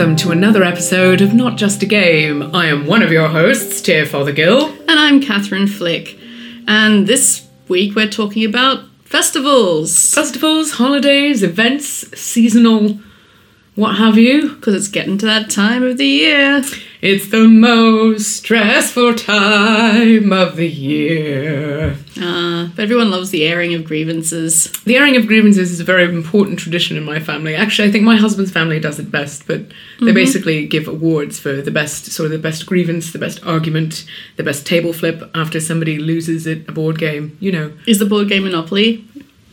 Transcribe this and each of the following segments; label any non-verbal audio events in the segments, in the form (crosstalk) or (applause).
Welcome to another episode of Not Just a Game. I am one of your hosts, Tara Fothergill. And I'm Catherine Flick. And this week we're talking about festivals. Festivals, holidays, events, seasonal, what have you. Because it's getting to that time of the year. It's the most stressful time of the year. Uh, but everyone loves the airing of grievances. The airing of grievances is a very important tradition in my family. Actually, I think my husband's family does it best, but they basically give awards for the best, sort of the best grievance, the best argument, the best table flip after somebody loses at a board game. You know. Is the board game Monopoly?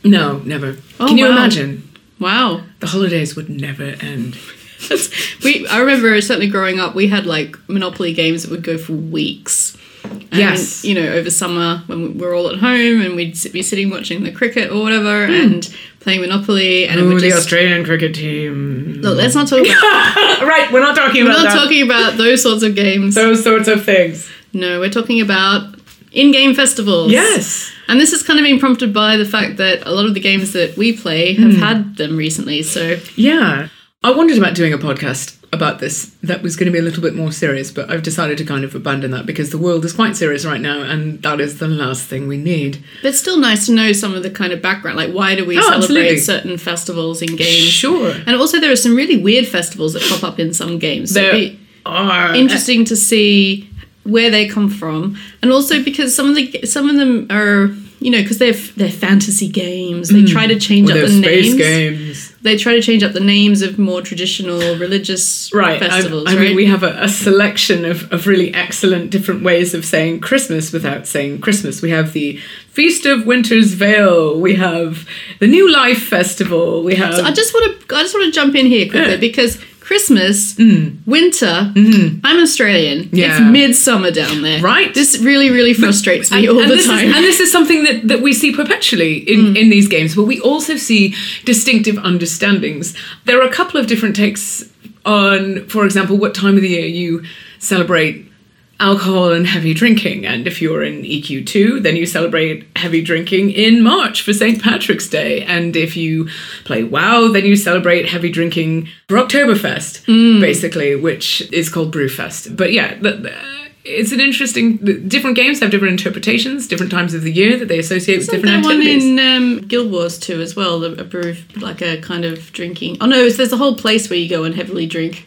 No, never. Oh, Can you wow. imagine? Wow. The holidays would never end. (laughs) We, I remember certainly growing up, we had like Monopoly games that would go for weeks. And, Yes. You know, over summer when we were all at home and we'd be sitting watching the cricket or whatever hmm. and playing Monopoly. And it Ooh, would the just. Australian cricket team. Look, let's not talk about. (laughs) right, we're not talking about We're not that. talking about those sorts of games. those sorts of things. No, we're talking about in-game festivals. Yes. And this has kind of been prompted by the fact that a lot of the games that we play have hmm. had them recently. So Yeah. I wondered about doing a podcast about this that was going to be a little bit more serious, but I've decided to kind of abandon that because the world is quite serious right now, and that is the last thing we need. but it's still nice to know some of the kind of background. Like why do we Oh, celebrate absolutely. certain festivals in games? Sure. And also there are some really weird festivals that pop up in some games. So There be are interesting to see where they come from. And also because some of the some of them are you know, because they're they're fantasy games. They mm. try to change Or up the space names. games. They try to change up the names of more traditional religious Right. I- festivals. I, right? mean, we have a, a selection of, of really excellent different ways of saying Christmas without saying Christmas. We have the Feast of Winter's Veil. We have the New Life Festival. We have. So I just want to I just want to jump in here quickly Yeah. because Christmas, winter. I'm Australian. It's Mm. Midsummer down there. Right. This really really frustrates me all the time. Is, and this is something that, that we see perpetually in, in these games, but we also see distinctive understandings. There are a couple of different takes on, for example, what time of the year you celebrate alcohol and heavy drinking. And if you're in EQ2, then you celebrate heavy drinking in March for St. Patrick's Day. And if you play WoW, then you celebrate heavy drinking for Oktoberfest, basically, which is called Brewfest. But yeah, it's an interesting. Different games have different interpretations, different times of the year that they associate with Isn't different there one in um, Guild Wars 2 as well? A brew, like a kind of drinking. Oh no, there's a whole place where you go and heavily drink.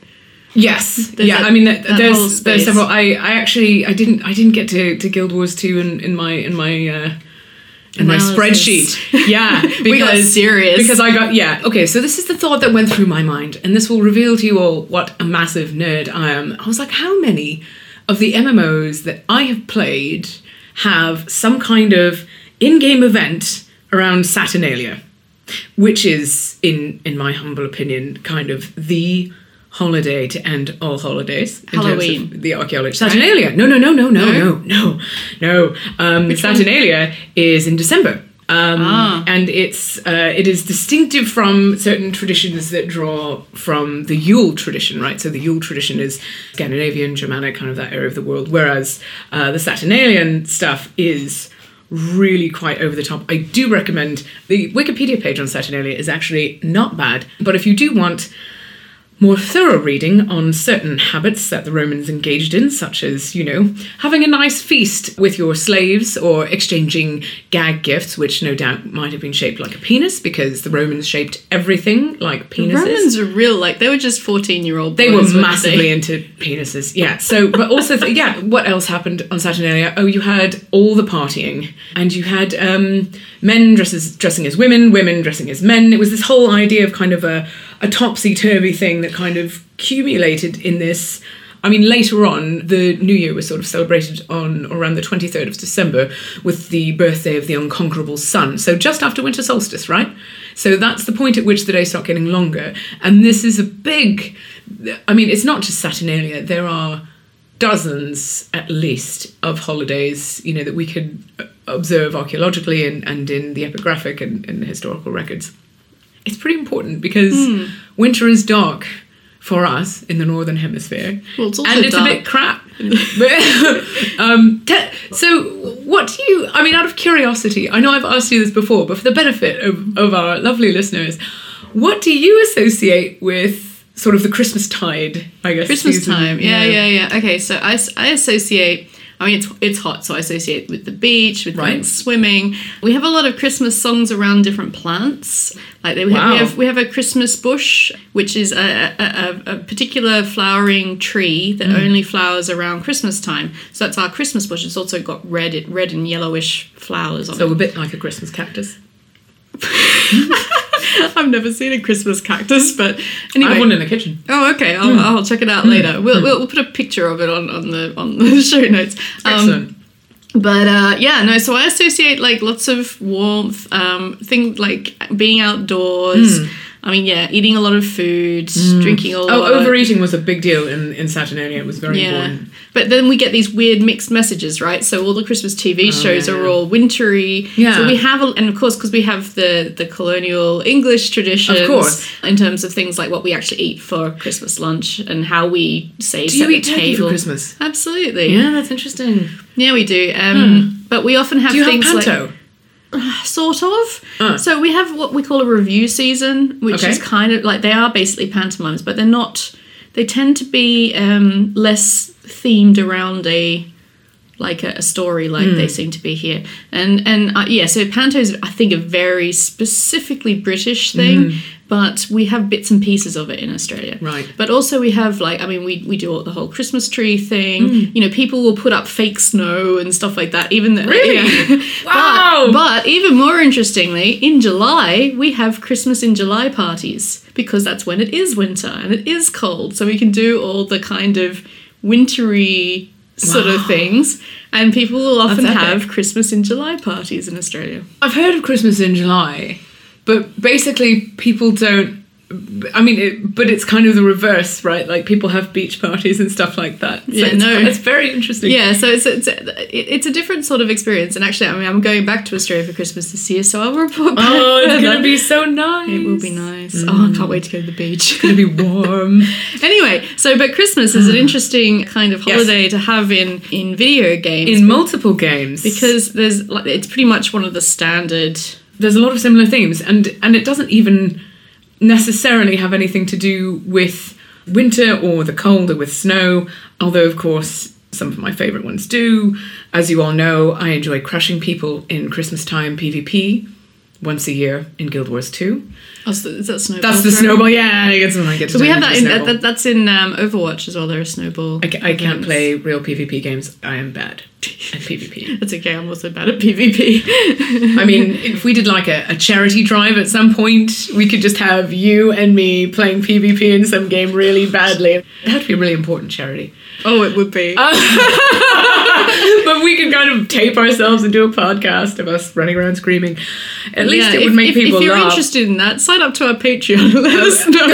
Yes, There's yeah. that- I mean, th- that there's there's several. I I actually I didn't I didn't get to, to Guild Wars two in, in my in my uh, in my spreadsheet. Yeah, because (laughs) We got serious. because I got yeah. Okay, so this is the thought that went through my mind, and this will reveal to you all what a massive nerd I am. I was like, how many of the MMOs that I have played have some kind of in-game event around Saturnalia? which is in in my humble opinion kind of the holiday to end all holidays. Halloween. the archaeological Saturnalia. No, no, no, no, no, no, no, no. Um, Saturnalia one? is in December. Um, ah. And it's uh, it is distinctive from certain traditions that draw from the Yule tradition, right? So the Yule tradition is Scandinavian, Germanic, kind of that area of the world, whereas uh, the Saturnalian stuff is really quite over the top. I do recommend the Wikipedia page on Saturnalia is actually not bad, but if you do want more thorough reading on certain habits that the Romans engaged in, such as, you know, having a nice feast with your slaves or exchanging gag gifts, which no doubt might have been shaped like a penis because the Romans shaped everything like penises. Romans are real, like they were just fourteen year old. They were massively into penises, yeah. So, but also, th- yeah. What else happened on Saturnalia? Oh, you had all the partying, and you had um, men dresses dressing as women, women dressing as men. It was this whole idea of kind of a, a topsy turvy thing that kind of accumulated in this. I mean, later on, the New Year was sort of celebrated on around the 23rd of December with the birthday of the unconquerable sun. So just after winter solstice, right? So that's the point at which the days start getting longer. And this is a big, I mean, it's not just Saturnalia. There are dozens at least of holidays, you know, that we could observe archaeologically and, and in the epigraphic and, and historical records. It's pretty important because winter is dark for us in the northern hemisphere, Well, it's also and it's dark. a bit crap. (laughs) (laughs) Um, te- so, what do you? I mean, out of curiosity, I know I've asked you this before, but for the benefit of, of our lovely listeners, what do you associate with sort of the Christmas tide, I guess. Christmas season. time. Yeah, yeah, yeah, Okay, so I, I associate. I mean, it's it's hot, so I associate with the beach, with Right. going swimming. We have a lot of Christmas songs around different plants. Like they, we, have, Wow. we have we have a Christmas bush, which is a, a, a, a particular flowering tree that Mm. only flowers around Christmas time. So that's our Christmas bush. It's also got red red and yellowish flowers on So it. So a bit like a Christmas cactus. (laughs) (laughs) I've never seen a Christmas cactus, but anyway. I have one in the kitchen. Oh, okay. I'll, I'll check it out later. We'll, we'll, we'll put a picture of it on, on the on the (laughs) show notes. Um, Excellent. but uh, yeah, no. So I associate like lots of warmth, um, things like being outdoors. I mean, yeah, eating a lot of food, drinking a lot. oh, overeating was a big deal in, in Saturnalia. It was very Yeah, important. But then we get these weird mixed messages, right? So all the Christmas TV shows Oh, yeah, are all wintry. Yeah. So we have, a, and of course, because we have the the colonial English traditions, Of course. in terms of things like what we actually eat for Christmas lunch and how we say Do you eat turkey table. for Christmas? Absolutely. Yeah, that's interesting. Yeah, we do. Um, But we often have Do you have things panto? like (sighs) sort of. Uh. So we have what we call a revue season, which Okay. is kind of like they are basically pantomimes, but they're not. They tend to be um, less themed around a like a, a story like Hmm. they seem to be here and and uh, yeah so panto is i think a very specifically british thing but we have bits and pieces of it in australia Hmm. Right. but also we have like i mean we, we do all the whole christmas tree thing Hmm. you know people will put up fake snow and stuff like that even though Really? (laughs) yeah. (laughs) Wow. but, but even more interestingly in july we have christmas in july parties because that's when it is winter and it is cold so we can do all the kind of wintry sort of (gasps) things and people will often have christmas in july parties in australia I've heard of Christmas in July, but basically people don't. I mean, it, but it's kind of the reverse, right? Like people have beach parties and stuff like that. So Yeah, it's, no. it's very interesting. yeah so it's, it's it's a different sort of experience and actually i mean i'm going back to australia for christmas this year so i'll report back Oh, it's gonna (laughs) be so nice. it will be nice oh i can't wait to go to the beach It's gonna be (laughs) warm. anyway so but christmas is an (sighs) interesting kind of Yes. holiday to have in in video games in multiple games because there's like it's pretty much one of the standard there's a lot of similar themes and and it doesn't even necessarily have anything to do with winter or the cold or with snow although of course some of my favorite ones do. As you all know i enjoy crushing people in christmas time pvp once a year in guild wars 2 oh, so is that snowball that's the snowball yeah I get some, I get to so we have that in that, that's in um, overwatch as well there are snowball I, ca- I can't play real pvp games i am bad at pvp that's (laughs) okay i'm also bad at pvp (laughs) I mean, if we did like a, a charity drive at some point, we could just have you and me playing PvP in some game really badly. It had to be a really important charity. oh it would be (laughs) but we could kind of tape ourselves and do a podcast of us running around screaming. At least Yeah, it would if, make if, people if you're laugh. interested in that sign up to our patreon let us oh, know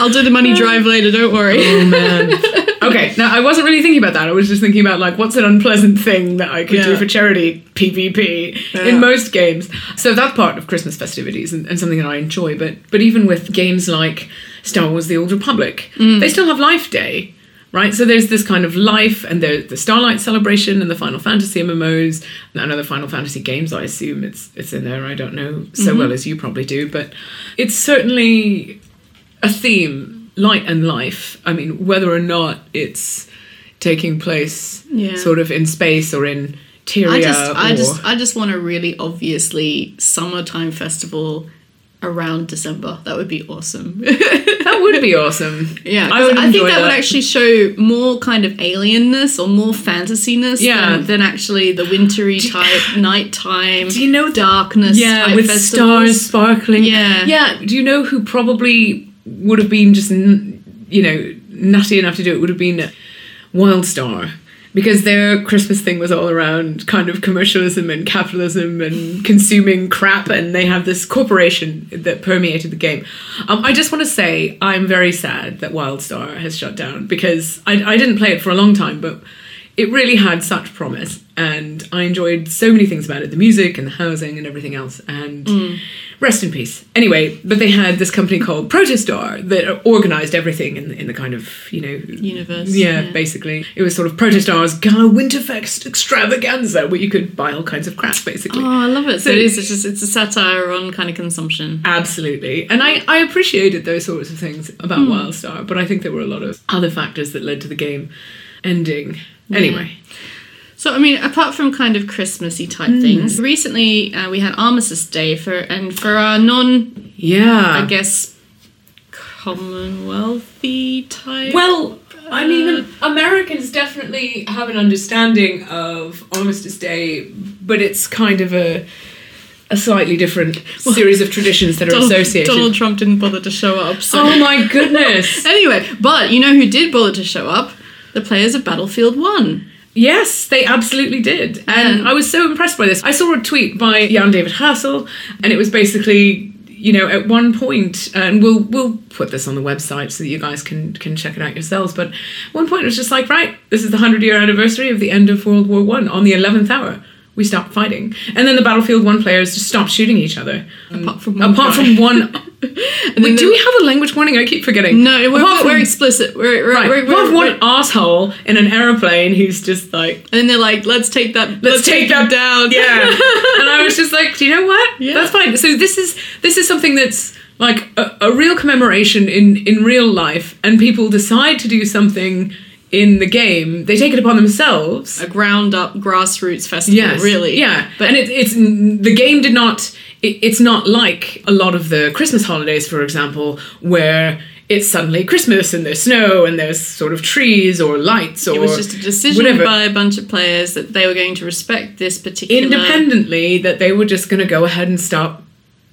i'll do the money uh, drive later don't worry Oh man. Okay, now I wasn't really thinking about that. I was just thinking about like what's an unpleasant thing that I could do for charity PvP Yeah. in most games. So that part of Christmas festivities and, and something that I enjoy. But but even with games like Star Wars: The Old Republic, Mm. they still have Life Day. Right, so there's this kind of life, and there's the Starlight Celebration, and the Final Fantasy MMOs, and other Final Fantasy games. I assume it's it's in there. I don't know so Mm-hmm. well as you probably do, but it's certainly a theme, light and life. I mean, whether or not it's taking place Yeah. sort of in space or in Tyria I just, or I just, I just want a really obviously summertime festival around December. That would be awesome. (laughs) that would be awesome. yeah, I would I, think enjoy that, would actually show more kind of alienness or more fantasiness Yeah. than, than actually the wintry type (sighs) nighttime. Do you know darkness? yeah, with festivals. stars sparkling. Yeah. yeah. Do you know who probably would have been just you know nutty enough to do it? Would have been Wildstar. Because their Christmas thing was all around kind of commercialism and capitalism and consuming crap, and they have this corporation that permeated the game. Um, I just want to say I'm very sad that Wildstar has shut down because I, I didn't play it for a long time, but it really had such promise, and I enjoyed so many things about it the music and the housing and everything else. And rest in peace. Anyway, but they had this company called Protostar that organized everything in, in the kind of, you know, Universe, Yeah, yeah. basically. It was sort of Protostar's Gala Winterfest extravaganza where you could buy all kinds of crap, basically. Oh, I love it. So So- it is. It's just it's a satire on kind of consumption. Absolutely. And I, I appreciated those sorts of things about Hmm. Wildstar, but I think there were a lot of other factors that led to the game ending. Anyway. So I mean, apart from kind of Christmassy type Hmm. things, recently uh, we had Armistice Day for, and for our non, Yeah. I guess, Commonwealthy type. Well, I mean, Americans definitely have an understanding of Armistice Day, but it's kind of a a slightly different series of traditions that are Donald, associated. Donald Trump didn't bother to show up. So Oh my goodness! (laughs) anyway, but you know who did bother to show up? The players of Battlefield One. Yes, they absolutely did. And And- I was so impressed by this. I saw a tweet by Jan David Hassel, and it was basically, you know, at one point, and we'll we'll put this on the website so that you guys can can check it out yourselves. But at one point it was just like, right, this is the hundred year anniversary of the end of World War One. On the eleventh hour, we stopped fighting, and then the Battlefield One players just stopped shooting each other. Apart mm. from one apart guy. from one. (laughs) (laughs) Wait, do we have a language warning? I keep forgetting. No, we're, we're, from- explicit. We're, we're, Right, we're, we have we're- one asshole in an aeroplane who's just like, and they're like, let's take that. let's, take that down. (laughs) Yeah. and I was just like, do you know what? Yeah. That's fine. So this is this is something that's like a, a real commemoration in in real life, and people decide to do something in the game. They take it upon themselves. a ground up grassroots festival. Yes, really. Yeah, But and it, it's the game did not. It, it's not like a lot of the Christmas holidays, for example, where it's suddenly Christmas and there's snow and there's sort of trees or lights or it was just a decision whatever. by a bunch of players that they were going to respect this particular independently that they were just going to go ahead and stop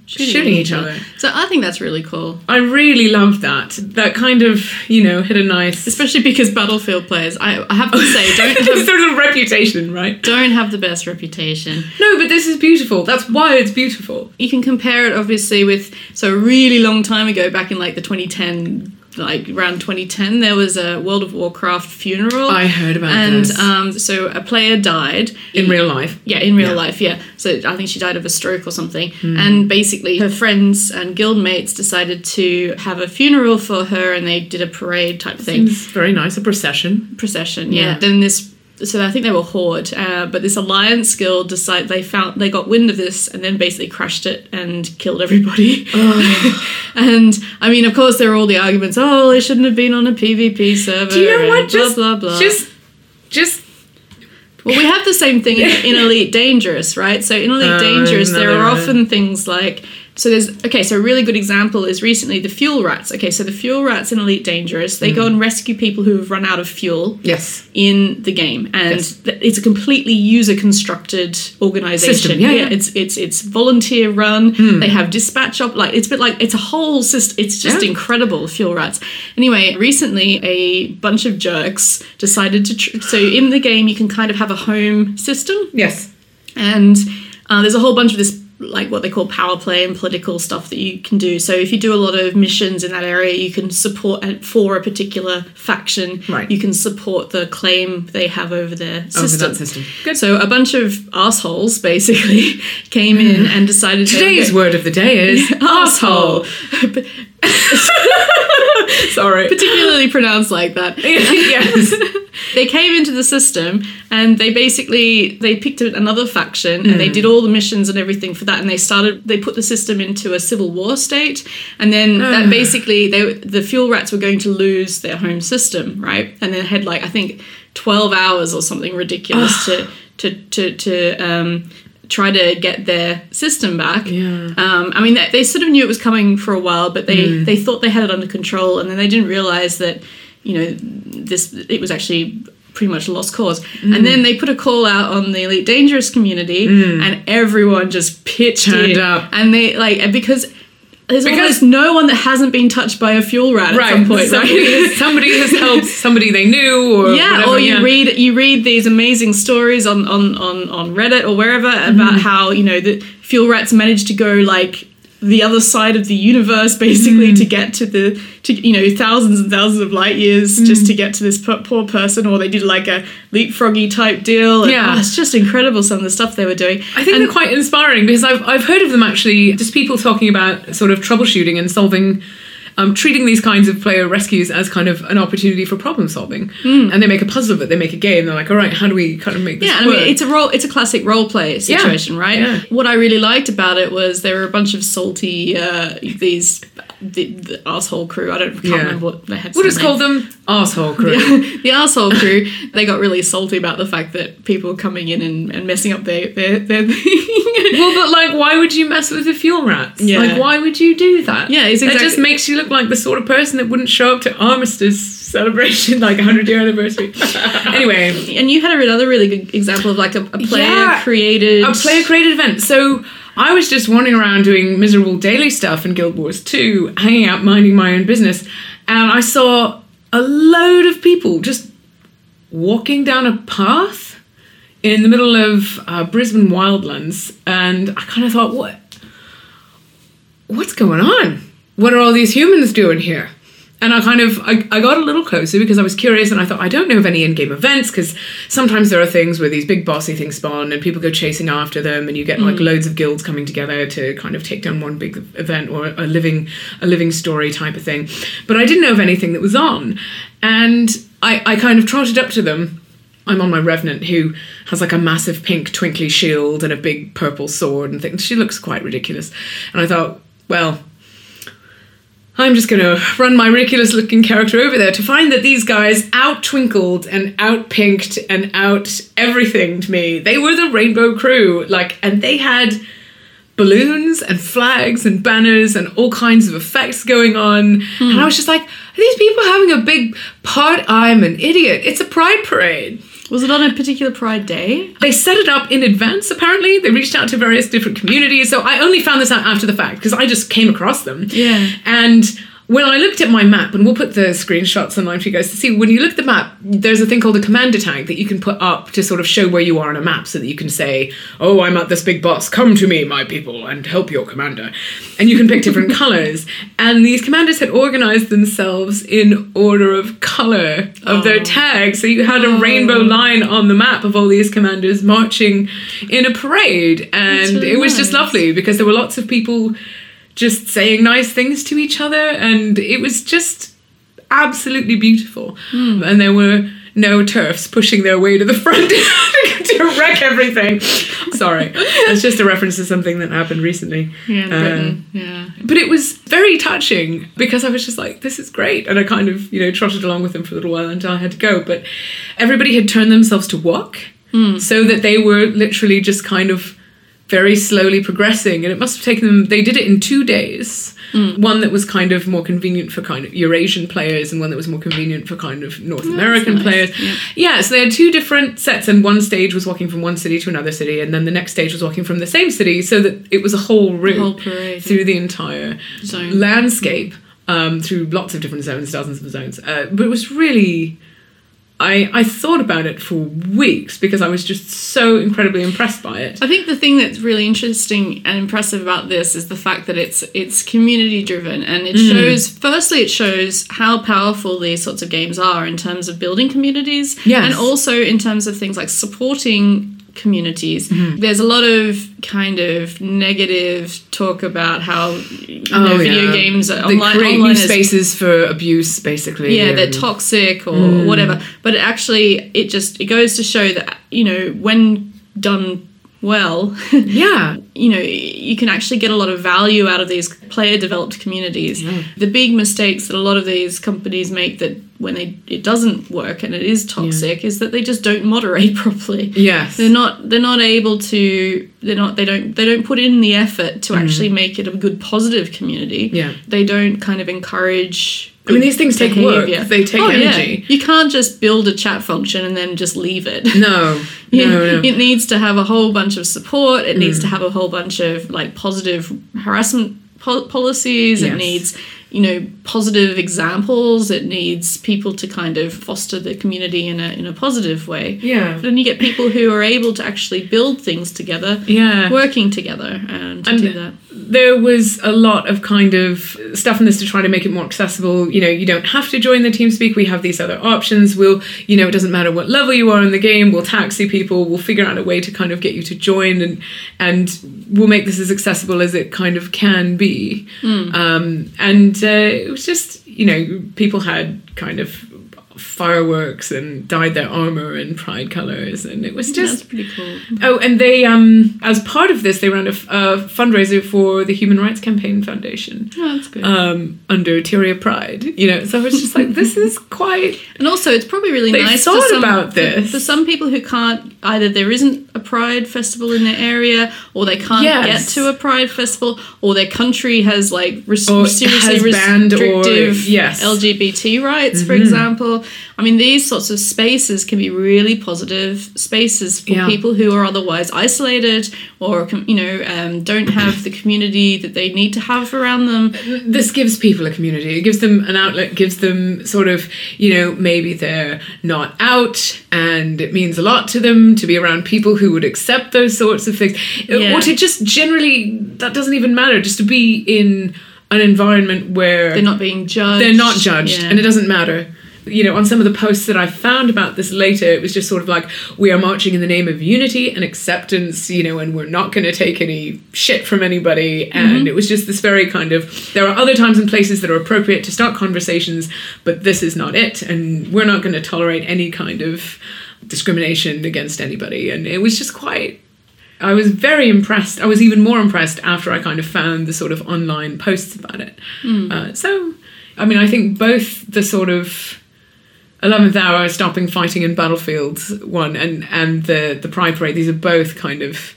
shooting, each other. So I think that's really cool. I really love that. That kind of, you know, hit a nice. Especially because Battlefield players, I, I have to say, (laughs) don't have, sort of reputation, right? don't have the best reputation. No, but this is beautiful. That's why it's beautiful. You can compare it obviously with so a really long time ago, back in like the 2010, like around 2010, there was a World of Warcraft funeral. I heard about and this. um, so a player died In real life. Yeah, in real Yeah. life, yeah. So I think she died of a stroke or something. Hmm. And basically, her friends and guildmates decided to have a funeral for her and they did a parade type thing. Seems very nice. A procession. Procession, yeah. Yeah. Then this. So I think they were Horde, uh, but this Alliance guild decided they found they got wind of this and then basically crashed it and killed everybody. (laughs) and I mean, of course, there are all the arguments. Oh, they shouldn't have been on a PvP server. Do you know what? Just, blah blah blah. just, just. Well, we have the same thing in, in Elite (laughs) Dangerous, right? So in Elite Uh, Dangerous, there are another- often things like so. There's okay. So a really good example is recently the fuel rats. Okay, so the fuel rats in Elite Dangerous, they Mm. go and rescue people who have run out of fuel Yes. in the game, and Yes. it's a completely user constructed organization. Yeah, yeah. Hmm. it's it's it's volunteer run. They have dispatch up like it's a bit like it's a whole system. It's just Yeah. incredible. Fuel rats. Anyway, recently a bunch of jerks decided to. Tr- so in the game, you can kind of have a home system, Yes. and uh, there's a whole bunch of this like what they call power play and political stuff that you can do. So if you do a lot of missions in that area, you can support for a particular faction. Right. You can support the claim they have over their system. that system. Good. So a bunch of assholes basically (laughs) came in and decided to- Today's word of the day is (laughs) asshole. asshole. (laughs) (laughs) Sorry. Particularly pronounced like that. (laughs) yes. (laughs) they came into the system and they basically they picked another faction and they did all the missions and everything for that and they started they put the system into a civil war state and then that basically they the fuel rats were going to lose their home system right and then had like i think 12 hours or something ridiculous to to to to um try to get their system back Yeah. um, I mean, they, they sort of knew it was coming for a while, but they, mm. they thought they had it under control, and then they didn't realize that, you know, this it was actually pretty much a lost cause. And mm. then they put a call out on the Elite Dangerous community, mm. and everyone just pitched Turned in. up. And they, like, because there's Because- no one that hasn't been touched by a fuel rat at some point, somebody, right? has, somebody has (laughs) helped somebody they knew or yeah, whatever, or you yeah. read you read these amazing stories on on on, on Reddit or wherever Mm-hmm. about how you know the fuel rats managed to go like the other side of the universe basically mm. to get to the to you know thousands and thousands of light years mm. just to get to this poor, person or they did like a leapfroggy type deal and, Yeah. oh, it's just incredible some of the stuff they were doing. I think they're quite inspiring because I've, I've heard of them actually, just people talking about sort of troubleshooting and solving, um, treating these kinds of player rescues as kind of an opportunity for problem solving. And they make a puzzle of it, they make a game, they're like, all right, how do we kind of make this Yeah, and I mean it's a role. It's a classic role play situation, right? yeah. What I really liked about it was there were a bunch of salty uh, these the, the asshole crew. I don't can't Yeah. remember what they had. we'll just name. call them asshole crew. (laughs) the asshole crew. They got really salty about the fact that people were coming in and, and messing up their their, their thing. (laughs) well, but like, why would you mess with the fuel rats? Yeah. Like, why would you do that? Yeah, it's It just makes you look like the sort of person that wouldn't show up to Armistice celebration, like 100 year anniversary. (laughs) anyway, and you had another really good example of like a, a player Yeah. created a player created event. So I was just wandering around doing miserable daily stuff in Guild Wars 2, hanging out, minding my own business, and I saw a load of people just walking down a path in the middle of uh, Brisban Wildlands, and I kind of thought, what? What's going on? What are all these humans doing here? And I kind of I, I got a little closer because I was curious and I thought I don't know of any in-game events because sometimes there are things where these big bossy things spawn and people go chasing after them and you get like mm. loads of guilds coming together to kind of take down one big event or a living a living story type of thing. But I didn't know of anything that was on. And I, I kind of trotted up to them I'm on my Revenant, who has like a massive pink twinkly shield and a big purple sword and things. She looks quite ridiculous. And I thought, well, I'm just going to run my ridiculous looking character over there to find that these guys out twinkled and out pinked and out everything to me. They were the Rainbow Crew, like, and they had balloons and flags and banners and all kinds of effects going on. Hmm. And I was just like, are these people having a big part? I'm an idiot. It's a pride parade. Was it on a particular Pride Day? They set it up in advance, apparently. They reached out to various different communities. So I only found this out after the fact because I just came across them. Yeah. And when I looked at my map, and we'll put the screenshots online for you guys to see, when you look at the map, there's a thing called a commander tag that you can put up to sort of show where you are on a map so that you can say, Oh, I'm at this big boss. Come to me, my people, and help your commander. And you can pick different (laughs) colors. And these commanders had organized themselves in order of color of their oh. tag. So you had a rainbow oh. line on the map of all these commanders marching in a parade. And really it was just lovely because there were lots of people just saying nice things to each other and it was just absolutely beautiful Hmm. and there were no TERFs pushing their way to the front (laughs) to wreck everything sorry that's just a reference to something that happened recently Yeah, Uh, yeah. but it was very touching because I was just like, this is great. And I kind of, you know, trotted along with them for a little while until I had to go. But everybody had turned themselves to walk so that they were literally just kind of very slowly progressing. And it must have taken them, they did it in two days. One that was kind of more convenient for kind of Eurasian players and one that was more convenient for kind of North American nice. players. Yeah. Yeah, so they had two different sets, and one stage was walking from one city to another city, and then the next stage was walking from the same city, so that it was a whole route whole parade, through the entire Zone. landscape um, through lots of different zones, dozens of zones. Uh, but it was really. I, I thought about it for weeks because I was just so incredibly impressed by it. I think the thing that's really interesting and impressive about this is the fact that it's it's community driven and it mm. shows firstly it shows how powerful these sorts of games are in terms of building communities Yes. and also in terms of things like supporting communities. Mm-hmm. There's a lot of kind of negative talk about how you know, video Oh, yeah. games are They online, create online new is spaces for abuse, basically. yeah they're toxic or Mm. whatever but it actually it just it goes to show that you know when done well (laughs) Yeah. you know you can actually get a lot of value out of these player developed communities the big mistakes that a lot of these companies make that when they it doesn't work and it is toxic is that they just don't moderate (laughs) properly Yes. they're not they're not able to they're not they don't they don't put in the effort to actually make it a good positive community Mm. Yeah. they don't kind of encourage I mean, these things take work. They take Oh, yeah. energy. You can't just build a chat function and then just leave it. No. Yeah, (laughs) No, no. It needs to have a whole bunch of support. It Mm. needs to have a whole bunch of like positive harassment pol- policies. It needs, you know, positive examples. It needs people to kind of foster the community in a in a positive way. Yeah. Then you get people who are able to actually build things together, Yeah. working together, and to And do that. There was a lot of kind of stuff in this to try to make it more accessible. You know, you don't have to join the TeamSpeak. We have these other options. We'll, you know, it doesn't matter what level you are in the game. We'll taxi people. We'll figure out a way to kind of get you to join, and and we'll make this as accessible as it kind of can be. Um, and uh, it was just, you know, people had kind of fireworks and dyed their armor in pride colors, and it was just That's pretty cool. Oh, and they, um, as part of this, they ran a, f- a fundraiser for the Human Rights Campaign Foundation Oh, that's good. um, under Tyria Pride. You know, so I was just like, this (laughs) is quite. And also, it's probably really They've nice thought for some, about this. For, some people who can't either there isn't a Pride festival in their area, or they can't Yes. get to a Pride festival, or their country has like res- Or seriously has banned or- restrictive yes. Mm-hmm. LGBT rights, for example. I mean, these sorts of spaces can be really positive spaces for Yeah. people who are otherwise isolated or you know um, don't have the community that they need to have around them. This gives people a community. It gives them an outlet, gives them sort of, you know, maybe they're not out and it means a lot to them to be around people who would accept those sorts of things. Yeah. Or to just generally, that doesn't even matter, just to be in an environment where They're not being judged. they're not judged Yeah. and it doesn't matter you know on some of the posts that i found about this later it was just sort of like we are marching in the name of unity and acceptance you know and we're not going to take any shit from anybody. And it was just this very kind of there are other times and places that are appropriate to start conversations but this is not it. And we're not going to tolerate any kind of discrimination against anybody. And it was just quite I was very impressed. I was even more impressed after I kind of found the sort of online posts about it. Uh, so, I mean, I think both the sort of eleventh hour stopping fighting in battlefields one and and the the Pride Parade. These are both kind of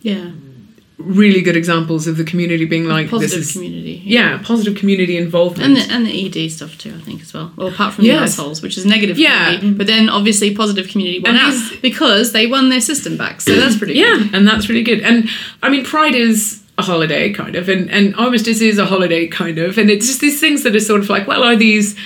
yeah. really good examples of the community being like positive this is community. yeah positive community involvement. And the, and the ED stuff too, I think as well. Well, apart from the assholes, which is negative Yeah. community, but then obviously positive community won And out because they won their system back. So that's pretty yeah, good. and that's really good. And I mean, Pride is a holiday kind of, and and Armistice is a holiday kind of, and it's just these things that are sort of like, well, are these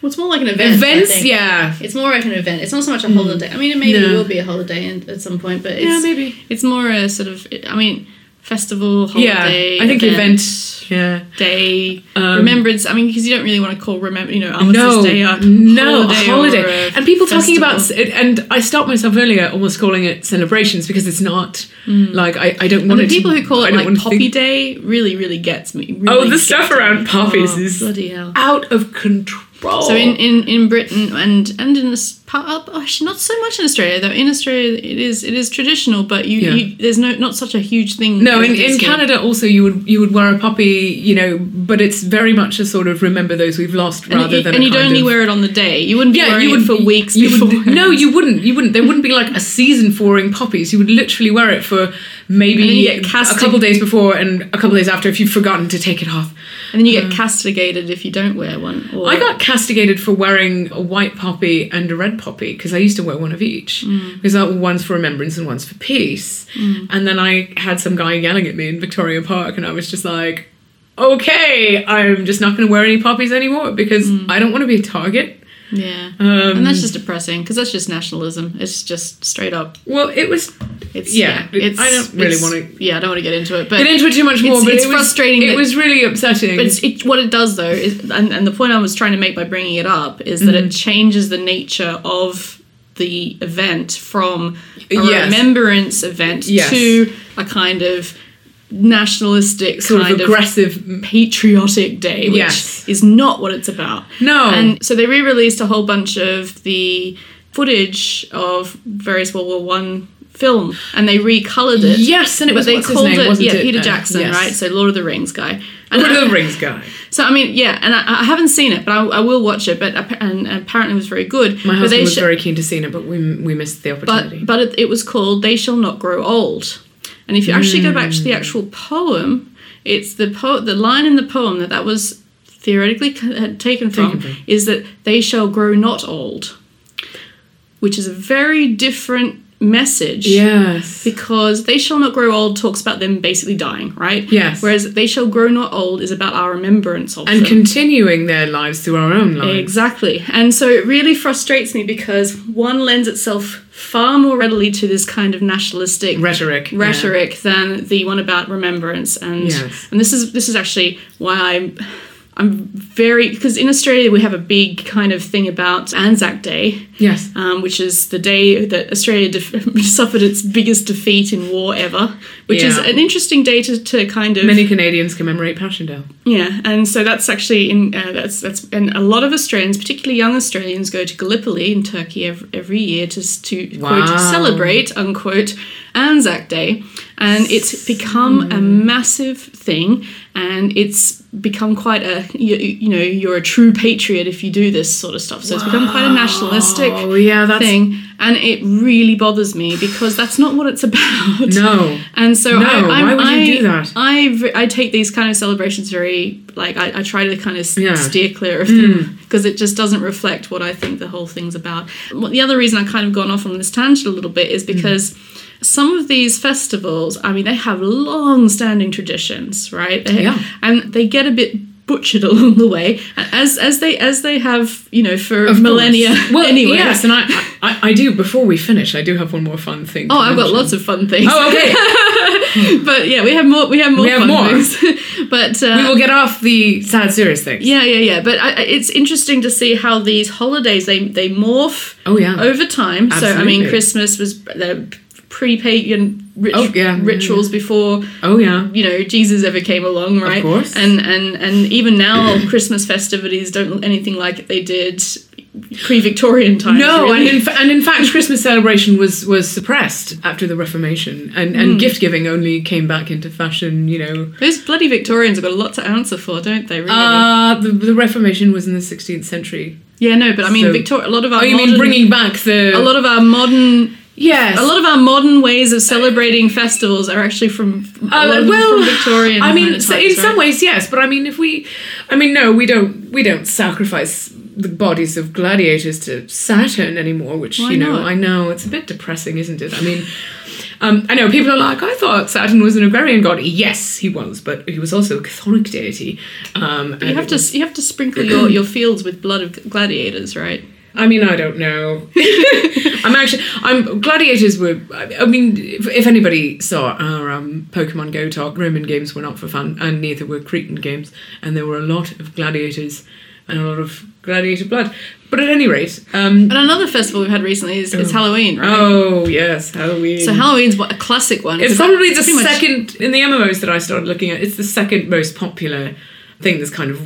Well, it's more like an event. Events? Yeah, It's more like an event. It's not so much a holiday. I mean, it maybe No. will be a holiday at some point, but it's, yeah, maybe. it's more a sort of, I mean, festival, holiday. Yeah. I think event, Yeah. day, Um, remembrance. I mean, because you don't really want to call remember, you know, Armistice no, Day a no, holiday, holiday. and people talking about it, and I stopped myself earlier, almost calling it celebrations because it's not like I, I don't And want the to. people who call it like Poppy think- Day really, really gets me. Oh, the stuff me. around poppies Oh, is bloody hell. out of control. So in, in, in Britain and and in oh, not so much in Australia though. In Australia, it is it is traditional, but you, Yeah. you there's no not such a huge thing. No, in, in. Canada also you would you would wear a poppy, you know, but it's very much a sort of remember those we've lost and, rather you- than and you'd only of- wear it on the day. You wouldn't be yeah, wearing you would it for weeks you before. Would, no, you wouldn't. You wouldn't. There wouldn't be like a season for wearing poppies. You would literally wear it for maybe And then you get a couple days before and a couple days after if you've forgotten to take it off. and then you get hmm. castigated if you don't wear one. Or, I got castigated for wearing a white poppy and a red poppy because I used to wear one of each. Because that one's for remembrance and one's for peace. Mm. And then I had some guy yelling at me in Victoria Park, and I was just like, okay, I'm just not going to wear any poppies anymore because mm. I don't want to be a target. Yeah, Um, and that's just depressing because that's just nationalism. It's just straight up. well, it was. It's Yeah, yeah. it's, I don't really wanna Yeah, I don't want to get into it, but Get into it too much more, it's- but it's it was, frustrating It was really upsetting. But it's, it, what it does though is, and, and the point I was trying to make by bringing it up is that Mm-hmm. it changes the nature of the event from a Yes. remembrance event Yes. to a kind of nationalistic sort kind of aggressive. patriotic day, which Yes. is not what it's about. No. And so they re-released a whole bunch of the footage of various World War One film, and they recolored it. Yes, and it but was they called name, it wasn't yeah it? Peter Uh, Jackson, yes. right? So Lord of the Rings guy. And Lord I- of the Rings guy. so I mean, yeah, and I, I haven't seen it, but I, I will watch it. But and, and apparently it was very good. My husband was sh- very keen to see it, but we we missed the opportunity. but but it, it was called "They Shall Not Grow Old," and if you actually go back to the hmm. actual poem, it's the po- the line in the poem that that was theoretically taken from Taken from. is that they shall grow not old, which is a very different message. Yes. Because they shall not grow old talks about them basically dying, right? Yes. Whereas they shall grow not old is about our remembrance of And them. continuing their lives through our own lives. Exactly. And so it really frustrates me because one lends itself far more readily to this kind of nationalistic Rhetoric. yeah. rhetoric than the one about remembrance and Yes. and this is this is actually why I'm I'm very because in Australia we have a big kind of thing about Anzac Day, Yes. um, which is the day that Australia def- (laughs) suffered its biggest defeat in war ever, which is an interesting day to, to kind of Many Canadians commemorate Passchendaele. yeah, and so that's actually in uh, that's that's and a lot of Australians, particularly young Australians, go to Gallipoli in Turkey every, every year to to quote celebrate unquote Anzac Day, and it's become a massive thing, and it's become quite a you, you know you're a true patriot if you do this sort of stuff. So it's become quite a nationalistic Oh, yeah, that's. thing, and it really bothers me because that's not what it's (laughs) about. No. And so No, I, I'm, why would you do that? I, I take these kind of celebrations very like I, I try to kind of Yeah. steer clear of them mm. because it just doesn't reflect what I think the whole thing's about. The other reason I kind of gone off on this tangent a little bit is mm. because. Some of these festivals, I mean, they have long-standing traditions, right? They, Yeah. and they get a bit butchered (laughs) along the way, as as they as they have, you know, for Of millennia. course. (laughs) Well, anyway. yes, and I, (laughs) I, I do. Before we finish, I do have one more fun thing. Oh, I've got lots of fun things. Oh, okay. but yeah, we have more. We have more. We have fun more. things. but uh, we will get off the sad, serious things. yeah, yeah, yeah. But I, it's interesting to see how these holidays they they morph Oh yeah. over time. So I mean, Christmas was pre-pagan rit- Oh, yeah, yeah, rituals before Oh yeah. you know Jesus ever came along, right? of course. And and and even now, (clears throat) Christmas festivities don't look anything like they did pre-Victorian times. No, really. and in, and in fact, Christmas celebration was was suppressed after the Reformation, and and Hmm. gift giving only came back into fashion. You know, those bloody Victorians have got a lot to answer for, don't they? Really? uh, the, the Reformation was in the 16th century. yeah, no, but I mean, so- Victor- a lot of our Oh, you modern, mean bringing back the a lot of our modern Yes, a lot of our modern ways of celebrating festivals are actually from a Uh, lot of well, from Victorian. I mean, so in some ways, yes, but I mean, if we, I mean, no, we don't, we don't sacrifice the bodies of gladiators to Saturn anymore. Which Why you know, not? I know it's a bit depressing, isn't it? I mean. Um, I know people are like, I thought Saturn was an agrarian god. Yes, he was, but he was also a chthonic deity. Um, you have to you have to sprinkle your, your fields with blood of gladiators, right? I mean, I don't know. (laughs) I'm actually, I'm gladiators were. I mean, if, if anybody saw our um, Pokemon Go talk, Roman games were not for fun, and neither were Cretan games, and there were a lot of gladiators and a lot of gladiator blood. But at any rate, um, And another festival we've had recently is, is Halloween, right? oh yes, Halloween. So Halloween's what, a classic one. It's probably the pretty much- second in the MMOs that I started looking at. It's the second most popular thing that's kind of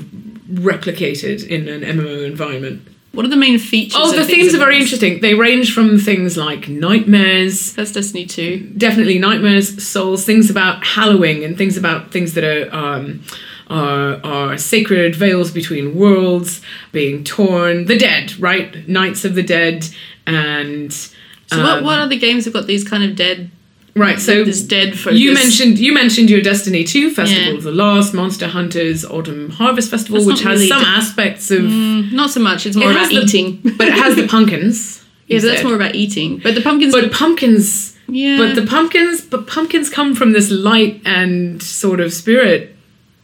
replicated in an MMO environment. What are the main features? Oh, of the themes are very interesting. They range from things like nightmares, That's Destiny two. definitely nightmares, souls, things about hallowing, and things about things that are um, are, are sacred veils between worlds being torn. The dead, right? Knights of the dead, and So what, um, what other games have got these kind of dead? Right. So this dead focus. you mentioned you mentioned your Destiny Two Festival Yeah. of the Lost, Monster Hunters Autumn Harvest Festival, That's which has really some d- aspects of, Mm, not so much. It's more It about the- eating. (laughs) but it has the pumpkins. (laughs) yeah, that's more about eating. But the pumpkins. But pumpkins yeah. But the pumpkins, but pumpkins come from this light and sort of spirit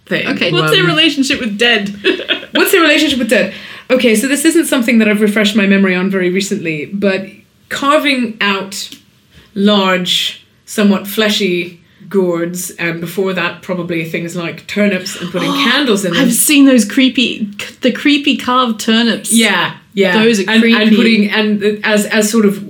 thing. okay, what's their Um, relationship with dead? (laughs) What's their relationship with dead? Okay, so this isn't something that I've refreshed my memory on very recently, but carving out large, somewhat fleshy gourds, and before that, probably things like turnips and putting (gasps) candles in them. I've seen those creepy, the creepy carved turnips. Yeah, yeah. Those are and, and putting and as as sort of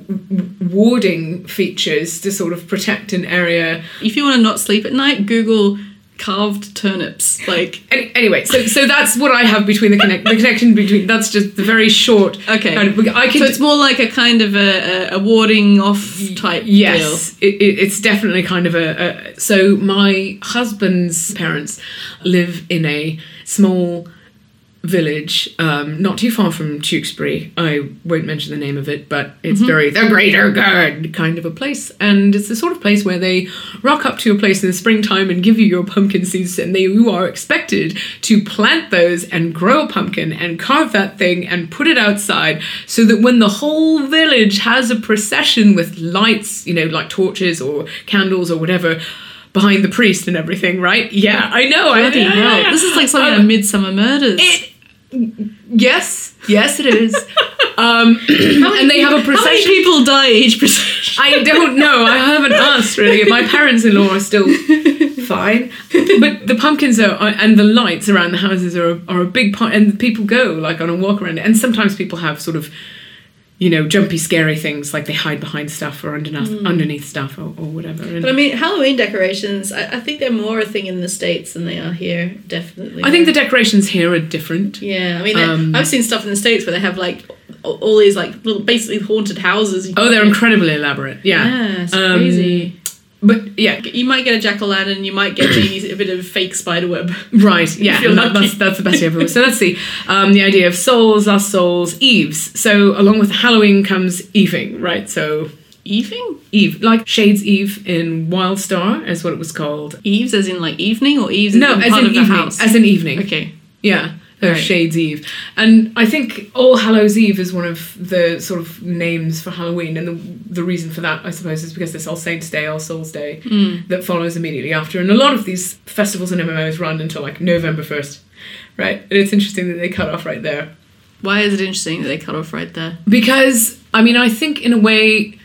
warding features to sort of protect an area If you want to not sleep at night, Google carved turnips. Like, Any, anyway, so so that's what I have between the connect the connection between that's just the very short. Okay. kind of, I can. so it's more like a kind of a, a, warding off type deal. Yes, it, it, it's definitely kind of a, a. So my husband's parents live in a small village, um, not too far from Tewkesbury. I won't mention the name of it, but it's very the greater good kind of a place. And it's the sort of place where they rock up to your place in the springtime and give you your pumpkin seeds, and they you are expected to plant those and grow a pumpkin and carve that thing and put it outside so that when the whole village has a procession with lights, you know, like torches or candles or whatever. Behind the priest and everything, right? Yeah, I know. I Bloody hell. This is like something out of Midsomer Murders. it yes yes it is (laughs) um and they have a How many procession people die each procession? i don't know i haven't (laughs) asked really my parents-in-law are still fine but the pumpkins are are- and the lights around the houses are a, are a big part and people go like on a walk around it and sometimes people have sort of you know jumpy scary things like they hide behind stuff or underneath underneath stuff or, or whatever and But I mean, Halloween decorations, I, I think they're more a thing in the States than they are here, definitely. i think the decorations here are different Yeah, I mean, Um, I've seen stuff in the States where they have like all all these like little basically haunted houses. oh they're incredibly elaborate yeah Yeah, Um, crazy. But yeah You might get a jack o' lantern, you might get a (coughs) bit of fake spider web. Right, yeah, that, that's that's the best you ever. So let's see. Um, the idea of souls, lost souls, eves. So along with Halloween comes Eving, right? So Evening? Eve, like Shades Eve in Wild Star, is what it was called. Eves as in like evening or eves No, as in as part in of the evening, house? as in evening. okay. Yeah, Right. Shades Eve, and I think All Hallows Eve is one of the sort of names for Halloween, and the the reason for that, I suppose, is because there's All Saints Day, All Souls Day hmm. that follows immediately after, and a lot of these festivals and MMOs run until like November first, right? And it's interesting that they cut off right there. Why is it interesting that they cut off right there? Because I mean, I think in a way,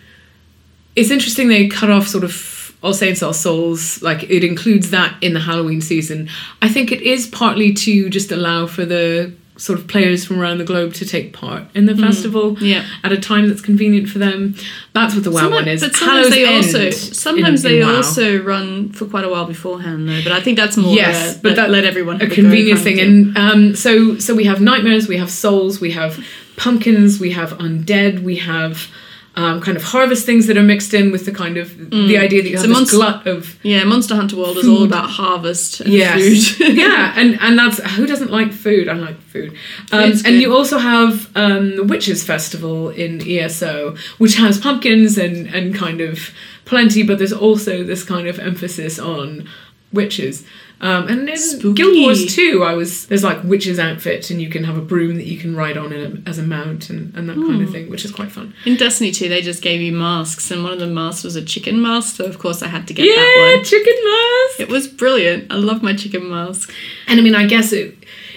it's interesting they cut off sort of All Saints, All Souls. Like it includes that in the Halloween season. I think it is partly to just allow for the sort of players from around the globe to take part in the festival yeah. at a time that's convenient for them. That's what the WoW Sometimes- one is. But sometimes they also sometimes in- they in WoW. also run for quite a while beforehand though. But I think that's more yes, a, but let, that let everyone a convenience thing. And um, so so we have nightmares, we have souls, we have pumpkins, we have undead, we have um, kind of harvest things that are mixed in with the kind of the idea that you Mm. So have this monst- glut of yeah, Monster Hunter World is all about harvest and yes, food. (laughs) yeah, (laughs) and and that's who doesn't like food? I like food. Um, and good. you also have um, the Witches Festival in ESO, which has pumpkins and and kind of plenty, but there's also this kind of emphasis on witches. Um, and in Spooky. Guild Wars 2, I was there's like witches outfit, and you can have a broom that you can ride on in a, as a mount and, and that kind Hmm. of thing, which is quite fun. In Destiny 2, they just gave you masks, and one of the masks was a chicken mask, so of course I had to get Yeah, that one. Yeah, chicken mask. It was brilliant. I love my chicken mask. And I mean, I guess it,